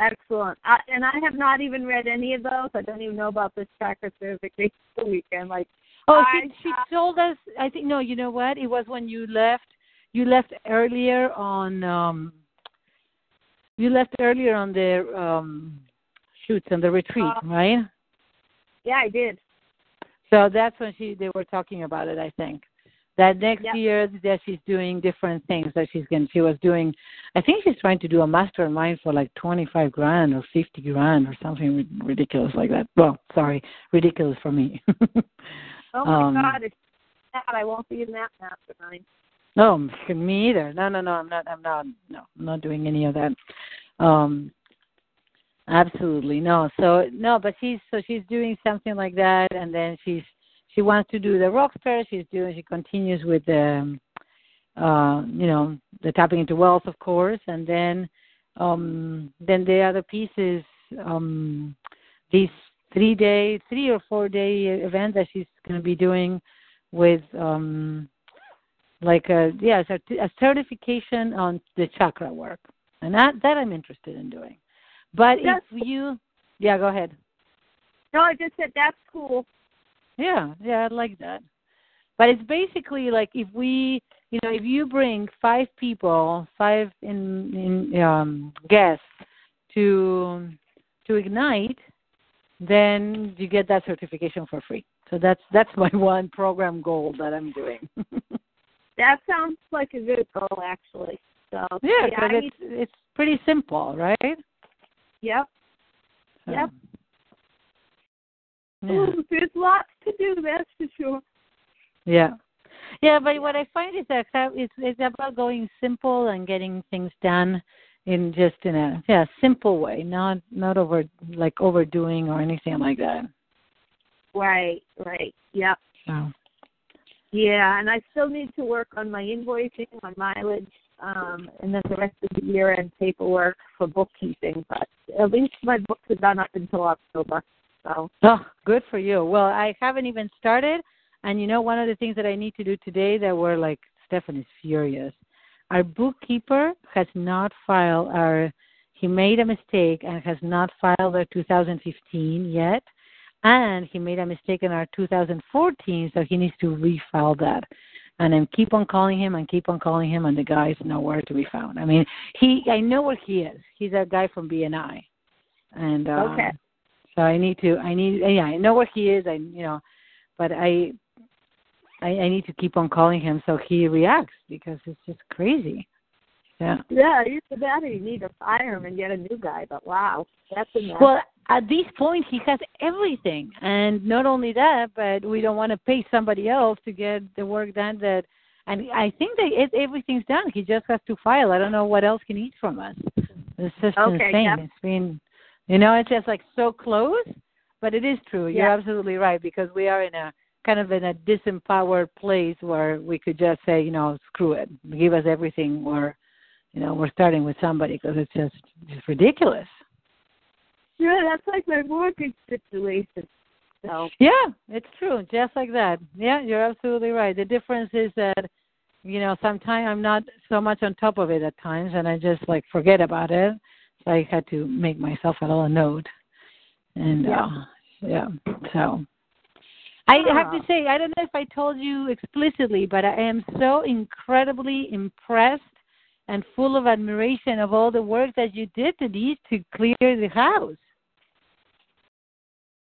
Excellent. I, and I have not even read any of those. I don't even know about this chakra certification (laughs) weekend. Like, Oh, I, she she told us. I think no. You know what? It was when you left. You left earlier on. um You left earlier on the um shoots on the retreat, Uh, right? yeah, I did. So that's when she they were talking about it. I think that next Yep. year that she's doing different things that she's going. She was doing. I think she's trying to do a mastermind for like twenty five grand or fifty grand or something ridiculous like that. Well, sorry, ridiculous for me. (laughs) Oh my Um, God, it's that I won't be in that mastermind. No, me either. No, no, no. I'm not. I'm not. No, I'm not doing any of that. Um, absolutely no. So no, but she's so she's doing something like that, and then she's she wants to do the rockstar. She's doing. She continues with the, uh, you know, the tapping into wealth, of course, and then, um, then the other pieces, um, these three day, three or four day event that she's going to be doing with um like a yeah a certification on the chakra work and that that i'm interested in doing but That's- if you yeah go ahead No, I just said that's cool. yeah yeah i like that but it's basically like if we you know if you bring five people five in in um guests to to ignite then you get that certification for free so that's that's my (laughs) one program goal that i'm doing (laughs) That sounds like a good goal, actually. So Yeah, yeah, it's it's pretty simple, right? Yep. So, Yep. Yeah. Ooh, there's lots to do, that's for sure. Yeah. Yeah, but what I find is that that it's it's about going simple and getting things done in just in a yeah simple way, not not over like overdoing or anything like that. Right, right. Yep. So Yeah, and I still need to work on my invoicing, my mileage, um, and then the rest of the year end paperwork for bookkeeping. But at least my books are done up until October. So oh, good for you. Well, I haven't even started, and you know one of the things that I need to do today that we're like Stephanie's furious. Our bookkeeper has not filed our. He made a mistake and has not filed our 2015 yet, and he made a mistake in our 2014, so he needs to refile that. And then keep on calling him and keep on calling him, and the guy's nowhere to be found. I mean, he. I know where he is. He's a guy from BNI, and um, Okay. So I need to. I need. Yeah, I know where he is. I you know, but I. I, I need to keep on calling him so he reacts because it's just crazy. Yeah. yeah, either that or you need to fire him and get a new guy. But wow, that's a mess. Well, at this point, he has everything, and not only that, but we don't want to pay somebody else to get the work done. That, and I think that it, everything's done. He just has to file. I don't know what else he needs from us. It's just Okay, insane. yep. It's been, you know, it's just like so close, but it is true. You're absolutely right because we are in a kind of in a disempowered place where we could just say, you know, screw it, give us everything, or, you know, we're starting with somebody because it's just just ridiculous. Yeah, that's like my mortgage situation. So Yeah, it's true. Just like that. Yeah, you're absolutely right. The difference is that, you know, sometimes I'm not so much on top of it at times and I just like forget about it. So I had to make myself a little note. And Yeah. uh yeah. So I have to say, I don't know if I told you explicitly, but I am so incredibly impressed and full of admiration of all the work that you did to these to clear the house.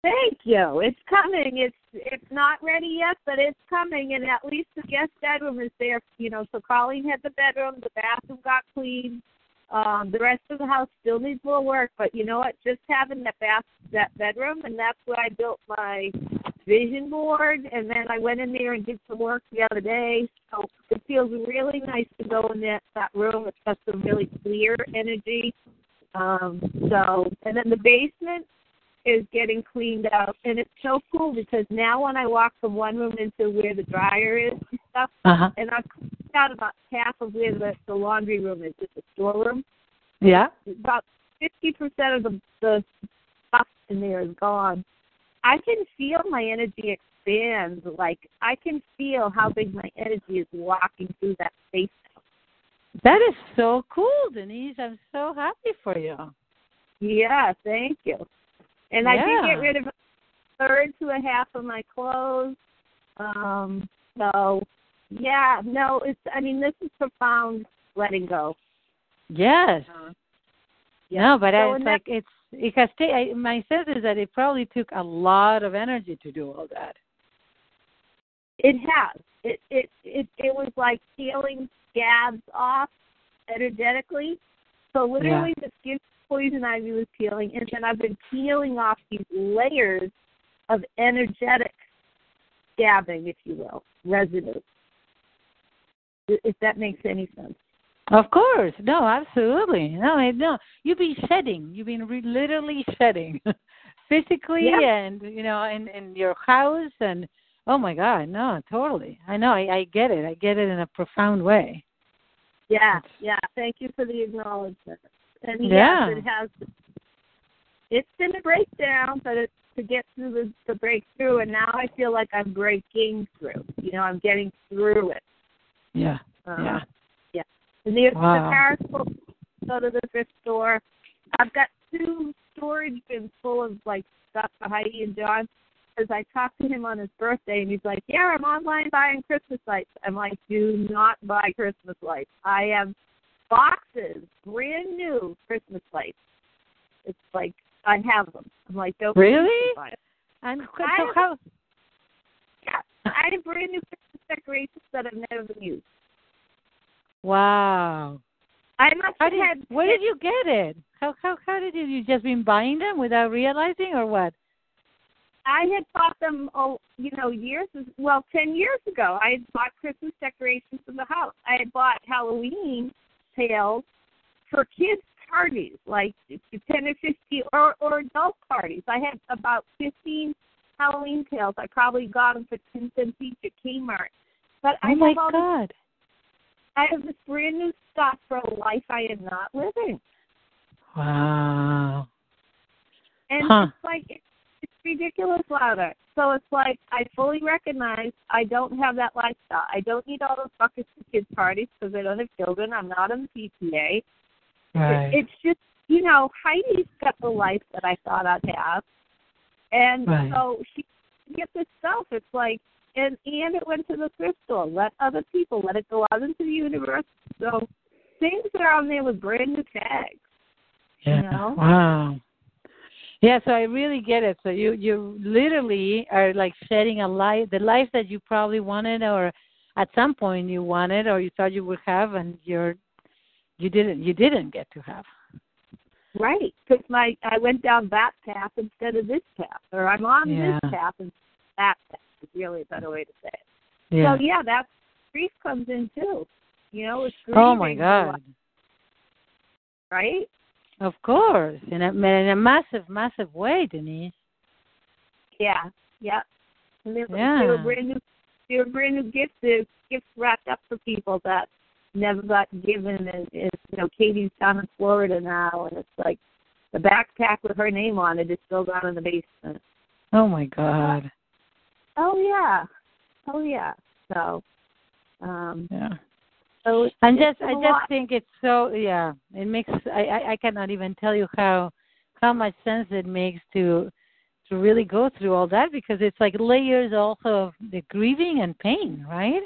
Thank you. It's coming. It's it's not ready yet, but it's coming. And at least the guest bedroom is there. You know, so Colleen had the bedroom. The bathroom got cleaned. Um, the rest of the house still needs more work, but you know what? Just having that bath, that bedroom, and that's where I built my vision board. And then I went in there and did some work the other day. So it feels really nice to go in that that room. It's got some really clear energy. Um, so, and then the basement is getting cleaned out, and it's so cool because now when I walk from one room into where the dryer is and stuff, Uh-huh. and I've cleaned out about half of where the, the laundry room is, just a storeroom. Yeah. About fifty percent of the the stuff in there is gone. I can feel my energy expand. Like I can feel how big my energy is walking through that space. That is so cool, Denise. I'm so happy for you. Yeah, thank you. And I did get rid of a third to a half of my clothes. Um, so yeah, no, it's I mean this is profound letting go. Yes. Uh, No, but So I, it's like it's it has ta- I, my sense is that it probably took a lot of energy to do all that. It has. It it it it was like peeling scabs off energetically. So literally the skin poison ivy was peeling and then I've been peeling off these layers of energetic scabbing, if you will, residue. If that makes any sense. Of course, no, absolutely, no, no. You've been shedding. You've been re- literally shedding, (laughs) physically, Yeah. and you know, in in your house, and oh my God, no, totally. I know, I, I get it. I get it in a profound way. Yeah, yeah. Thank you for the acknowledgement. And Yeah. yes, it has. It's been a breakdown, but it's to get through the, the breakthrough, and now I feel like I'm breaking through. You know, I'm getting through it. Yeah, Uh, yeah. yeah. And the, Wow. the Paris will go to the thrift store. I've got two storage bins full of like stuff for Heidi and John. Because I talked to him on his birthday, and he's like, "Yeah, I'm online buying Christmas lights." I'm like, "Do not buy Christmas lights. I have boxes, brand new Christmas lights. It's like I have them. I'm like, don't Really? buy it. And I so have- how? Yeah, I have brand new Christmas decorations that I've never used. Wow. I must How have did? had. Where did you get it? How how how did you? You just been buying them without realizing, or what? I had bought them, oh, you know, years well, ten years ago. I had bought Christmas decorations for the house. I had bought Halloween pails for kids' parties, like ten or fifteen, or or adult parties. I had about fifteen Halloween tails. I probably got them for ten cents each at Kmart. But oh I Oh my have all this, God. I have this brand new stuff for a life I am not living, Wow. and Huh. it's like it's ridiculous, louder. So it's like I fully recognize I don't have that lifestyle. I don't need all those buckets for kids' parties because I don't have children. I'm not in the PTA. Right. It's just you know Heidi's got the life that I thought I'd have, and Right. so she gets this stuff. It's like and and it went to the thrift store. Let other people let it go out into the universe. So things that are on there with brand new tags. Yeah. know? Wow. Yeah, so I really get it. So you you literally are like shedding a life, the life that you probably wanted, or at some point you wanted, or you thought you would have, and you're you didn't you didn't get to have. Right, because my I went down that path instead of this path, or I'm on Yeah. this path and that path is really a better way to say it. Yeah. So yeah, that grief comes in too. You know, it's oh my grieving, God. right? Of course, in a in a massive, massive way, Denise. Yeah, yeah. And Yeah. they were brand new. They were brand new gifts. Gifts wrapped up for people that never got given. And, and you know, Katie's down in Florida now, and it's like the backpack with her name on it is still down in the basement. Oh my God. Oh yeah, oh yeah. So, um, Yeah. So And just I just lot. think it's so yeah. It makes I, I I cannot even tell you how how much sense it makes to to really go through all that because it's like layers also of the grieving and pain, right?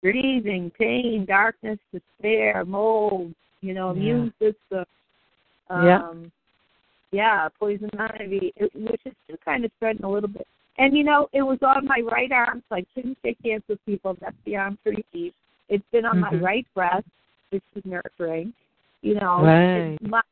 grieving, pain, darkness, despair, mold, you know, Yeah. immune system. Um, Yeah. Yeah, poison ivy, it, which is still kind of spreading a little bit. And you know, it was on my right arm, so I couldn't shake hands with people. That's beyond pretty deep. It's been on Mhm. my right breast, which is nurturing. You know, Right. my,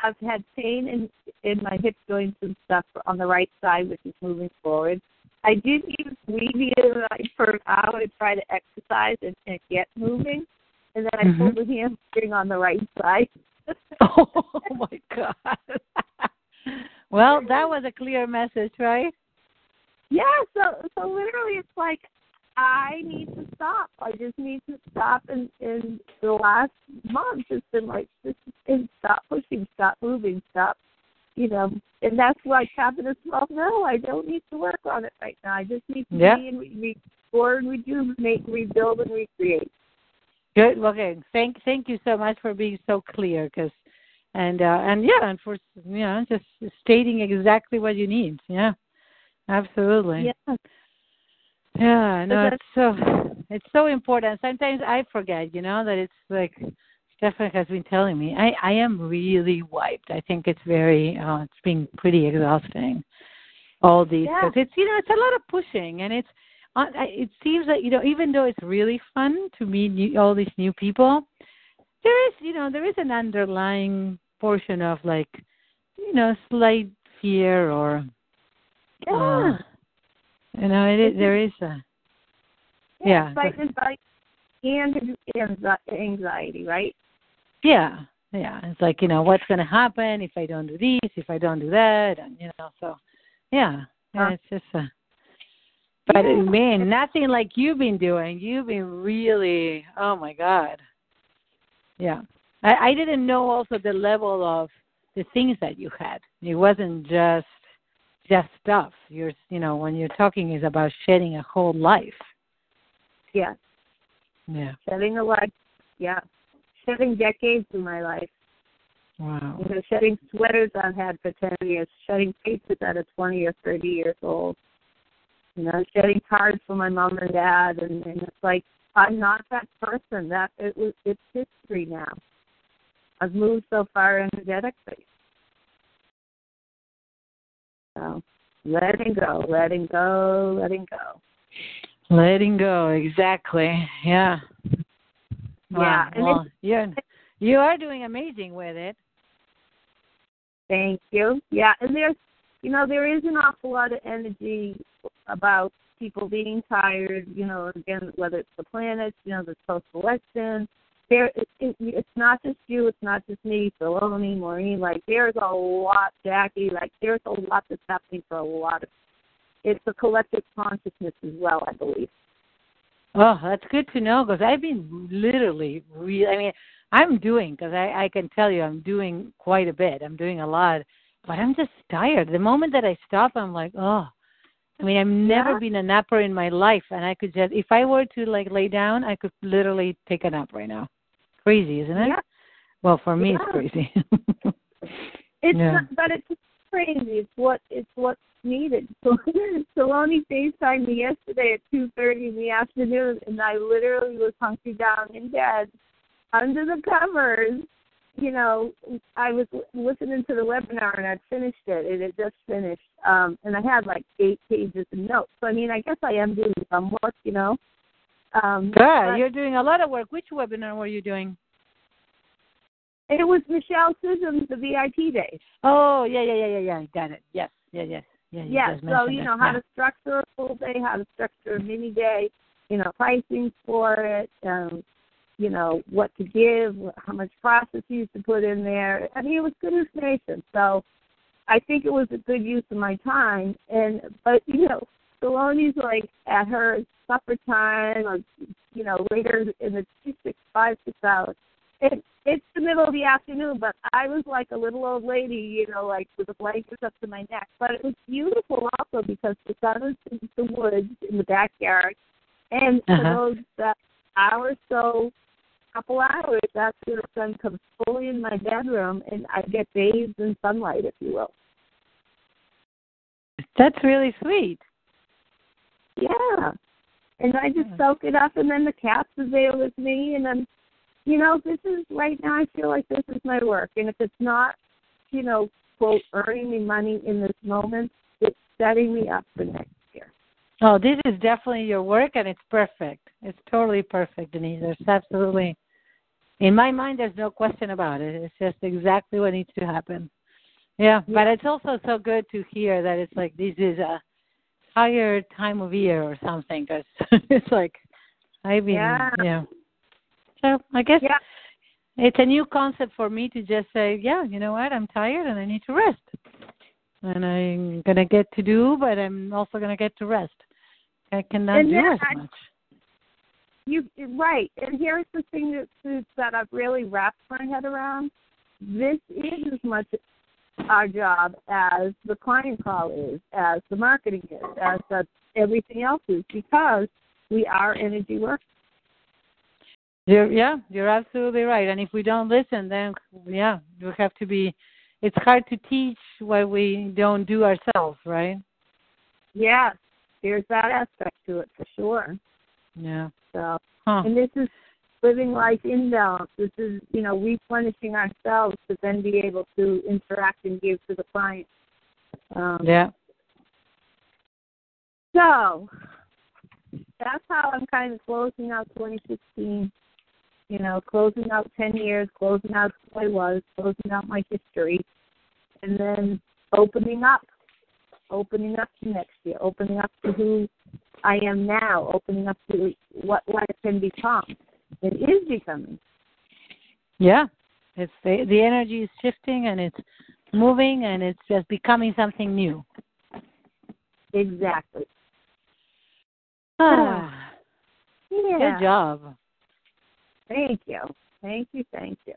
I've had pain in in my hip joints and stuff on the right side, which is moving forward. I did use the for an hour to try to exercise and, and get moving, and then I Mhm. pulled the hamstring on the right side. (laughs) oh my God. (laughs) well, that was a clear message, right? Yeah, so so literally it's like I need to stop. I just need to stop and and the last month it's been like this and stop pushing, stop moving, stop you know, and that's why Cabinet well, no, I don't need to work on it right now. I just need to Yeah. be and re- restore and rejuvenate, rebuild and recreate. Good. Okay. Thank thank you so much for being so clear, because and uh, and yeah, and for you know just stating exactly what you need. Yeah, absolutely. Yeah. Yeah, no, it's so it's so important. Sometimes I forget, you know, that it's like Stephanie has been telling me. I I am really wiped. I think it's very uh it's been pretty exhausting. All these Yeah. it's you know it's a lot of pushing and it's uh, it seems that you know even though it's really fun to meet new, all these new people, there is you know there is an underlying portion of like you know slight fear or Yeah. uh, you know it is there is a yeah like, and anxiety, right? Yeah, yeah. It's like you know what's going to happen if I don't do this, if I don't do that, and you know. So, yeah, yeah. It's just uh But Yeah. man, nothing like you've been doing. You've been really. Oh my God. Yeah, I I didn't know also the level of the things that you had. It wasn't just just stuff. You're you know when you're talking is about shedding a whole life. Yeah. Yeah. Shedding a life. Yeah. Shedding decades of my life. Wow. You know, shedding sweaters I've had for 10 years, shedding papers that are 20 or 30 years old. You know, shedding cards for my mom and dad. And, and it's like, I'm not that person. That it was, It's history now. I've moved so far energetically. So, letting go, letting go, letting go. Letting go, exactly. Yeah. Wow. Yeah, Well, you're you are doing amazing with it. Thank you. Yeah, and there's, you know, there is an awful lot of energy about people being tired. You know, again, whether it's the planets, you know, the post-election. There, it, it, it's not just you. It's not just me, Filoni, Maureen. Like, there's a lot, Jackie. Like, there's a lot that's happening for a lot of. It's a collective consciousness as well, I believe. Oh, that's good to know because I've been literally, re- I mean, I'm doing because I I can tell you I'm doing quite a bit. I'm doing a lot, but I'm just tired. The moment that I stop, I'm like, oh. I mean, I've never Yeah. been a napper in my life, and I could just, if I were to like lay down, I could literally take a nap right now. Crazy, isn't it? Yeah. Well, for me, Yeah. (laughs) it's crazy. It's (laughs) Yeah. not, but it's crazy. It's what it's what's needed. (laughs) So Saloni FaceTimed me yesterday at two thirty in the afternoon, and I literally was hunkered down in bed under the covers. You know, I was listening to the webinar and I'd finished it. It had just finished, um, and I had like eight pages of notes. So I mean, I guess I am doing some work. You know. Um, Good. You're doing a lot of work. Which webinar were you doing? it was Michelle Scism's the VIP day. Oh, yeah, yeah, yeah, yeah, yeah. Got it. Yes, yeah, yes, yeah. Yeah, so you it. know how yeah. to structure a full day, how to structure a mini day, you know, pricing for it, um, you know, what to give, how much processes to put in there. I mean, it was good information. So I think it was a good use of my time. And but you know, Saloni's like at her supper time, or you know, later in the two, six, five, six hours. It, it's the middle of the afternoon, but I was like a little old lady, you know, like with the blankets up to my neck. But it was beautiful also because the sun was in the woods in the backyard, and for Uh-huh. those that hour or so, couple hours, that's when the sun comes fully in my bedroom, and I get bathed in sunlight, if you will. That's really sweet. Yeah. And I just soak it up, and then the cats are there with me, and I'm, you know, this is right now. I feel like this is my work, and if it's not, you know, quote, earning me money in this moment, it's setting me up for next year. Oh, this is definitely your work, and it's perfect. It's totally perfect, Denise. There's absolutely, in my mind, there's no question about it. It's just exactly what needs to happen. Yeah, but it's also so good to hear that it's like this is a higher time of year or something. Because (laughs) it's like I've been, Yeah. yeah. So I guess Yeah. it's a new concept for me to just say, yeah, you know what, I'm tired and I need to rest, and I'm gonna get to do, but I'm also gonna get to rest. I cannot And do as I- much. You right, and here's the thing that that I've really wrapped my head around. This is as much our job as the client call is, as the marketing is, as the, everything else is, because we are energy workers. You're, yeah, you're absolutely right. And if we don't listen, then yeah, you have to be. It's hard to teach what we don't do ourselves, right? Yes, there's that aspect to it for sure. Yeah. So, Huh. and this is living life in balance. This is, you know, replenishing ourselves to then be able to interact and give to the client. Um, Yeah. So that's how I'm kind of closing out 2016. You know, closing out 10 years, closing out who I was, closing out my history, and then opening up, opening up to next year, opening up to who I am now, opening up to what life can become. It is becoming. Yeah. It's the the energy is shifting and it's moving and it's just becoming something new. Exactly. Ah, Yeah. good job. Thank you. Thank you. Thank you.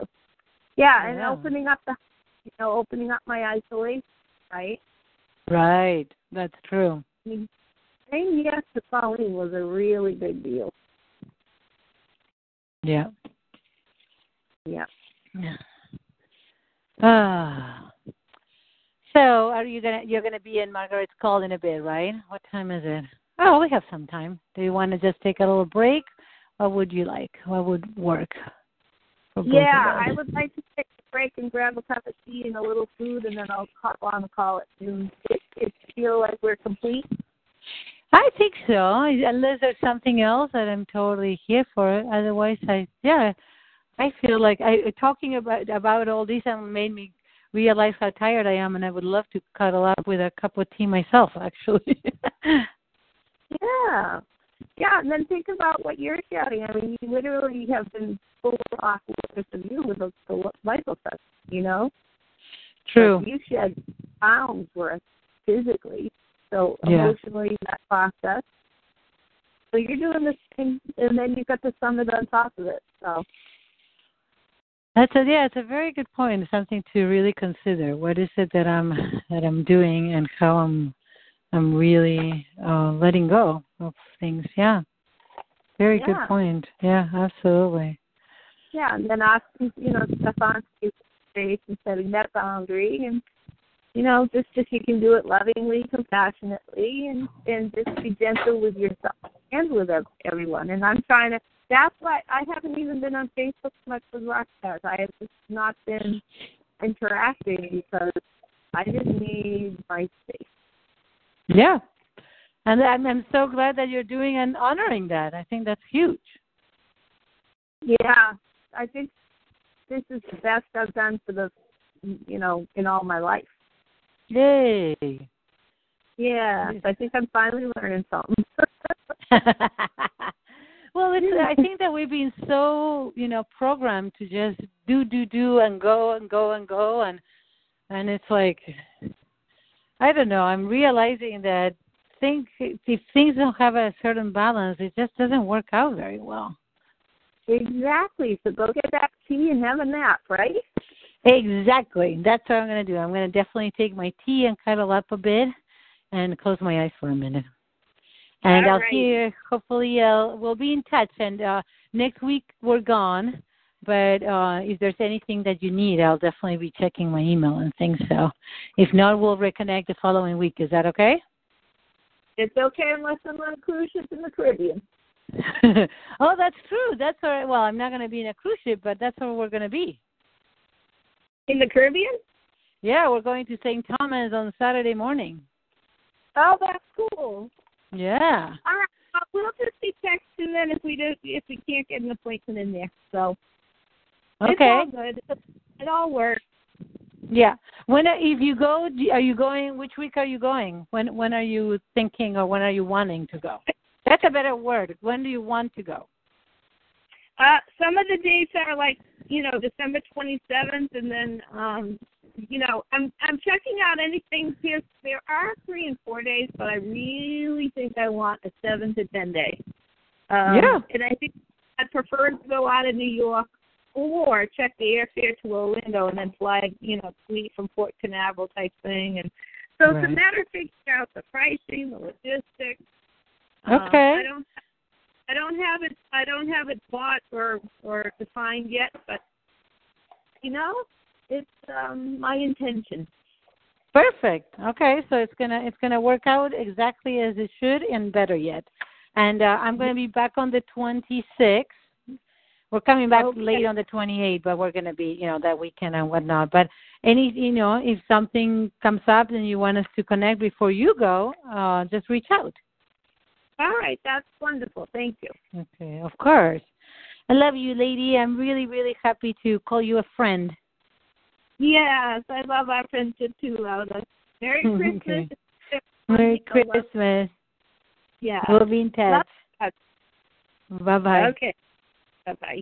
Yeah, and Yeah. opening up the, you know, opening up my isolation, right? Right. That's true. I mean, saying yes to Colleen was a really big deal. Yeah. Yeah. Yeah. Ah. So, are you gonna you're gonna be in Margaret's call in a bit, right? What time is it? Oh, we have some time. Do you want to just take a little break? What would you like? What would work? for both of Yeah. I would like to take a break and grab a cup of tea and a little food, and then I'll hop on the call at noon. It, it feel like we're complete. I think so. Unless there's something else that I'm totally here for. Otherwise, I yeah, I feel like I talking about about all this and made me realize how tired I am, and I would love to cuddle up with a cup of tea myself. Actually. (laughs) Yeah. Yeah, and then think about what you're shedding. I mean, you literally have been full off with of you with the, the lipo test, you know? True. You shed pounds worth physically. So Yeah. emotionally that process. So you're doing this thing and then you've got the summit on top of it. So That's a yeah, it's a very good point. Something to really consider. What is it that I'm that I'm doing and how I'm I'm really uh letting go of things. Yeah. Very Yeah. good point. Yeah, absolutely. yeah, and then asking, you know, Stefan to space and setting that boundary and you know, just if you can do it lovingly, compassionately, and and just be gentle with yourself and with everyone. And I'm trying to. That's why I haven't even been on Facebook much with rock stars. I have just not been interacting because I just need my space. Yeah. And I'm I'm so glad that you're doing and honoring that. I think that's huge. Yeah, I think this is the best I've done for the, you know, in all my life. Yay. Yeah, I think I'm finally learning something. (laughs) (laughs) well, it's I think that we've been so, you know, programmed to just do do do and go and go and go and and it's like I don't know, I'm realizing that think if things don't have a certain balance, it just doesn't work out very well. exactly. So go get that tea and have a nap, right? Exactly. That's what I'm going to do. I'm going to definitely take my tea and cuddle up a bit and close my eyes for a minute. And All I'll right. see. You. Hopefully, uh, we'll be in touch. And uh, next week we're gone. But uh, if there's anything that you need, I'll definitely be checking my email and things. So, if not, we'll reconnect the following week. Is that okay? It's okay unless I'm on a cruise ship in the Caribbean. (laughs) oh, that's true. That's all right. Well, I'm not going to be in a cruise ship, but that's where we're going to be. In the Caribbean? Yeah, we're going to St. Thomas on Saturday morning. Oh, that's cool. Yeah. All right. Well, we'll just be texting then if we do if we can't get an appointment in there. So okay, it's all good. It all works. Yeah. When if you go, are you going? Which week are you going? When when are you thinking, or when are you wanting to go? That's a better word. When do you want to go? Uh, some of the dates are like you know December 27th, and then um, you know I'm I'm checking out anything here. There are three and four days, but I really think I want a seven to ten day. Um, Yeah. And I think I'd prefer to go out of New York or check the airfare to Orlando and then fly, you know, fleet from Port Canaveral type thing. And so it's a matter of figuring out the pricing, the logistics. Uh, Okay. I don't I don't have it I don't have it bought or or defined yet, but you know, it's um my intention. Perfect. Okay, so it's gonna it's gonna work out exactly as it should and better yet. And uh, I'm gonna be back on the 26th. We're coming back Okay. late on the 28th, but we're gonna be you know that weekend and whatnot. But any you know if something comes up and you want us to connect before you go, uh, just reach out. All right, that's wonderful. Thank you. Okay, of course. I love you, lady. I'm really really happy to call you a friend. Yes, I love our friendship too, Lola. Merry (laughs) Okay. Christmas. Merry Christmas. Yeah. We'll be in touch. Bye bye. Okay. Bye bye.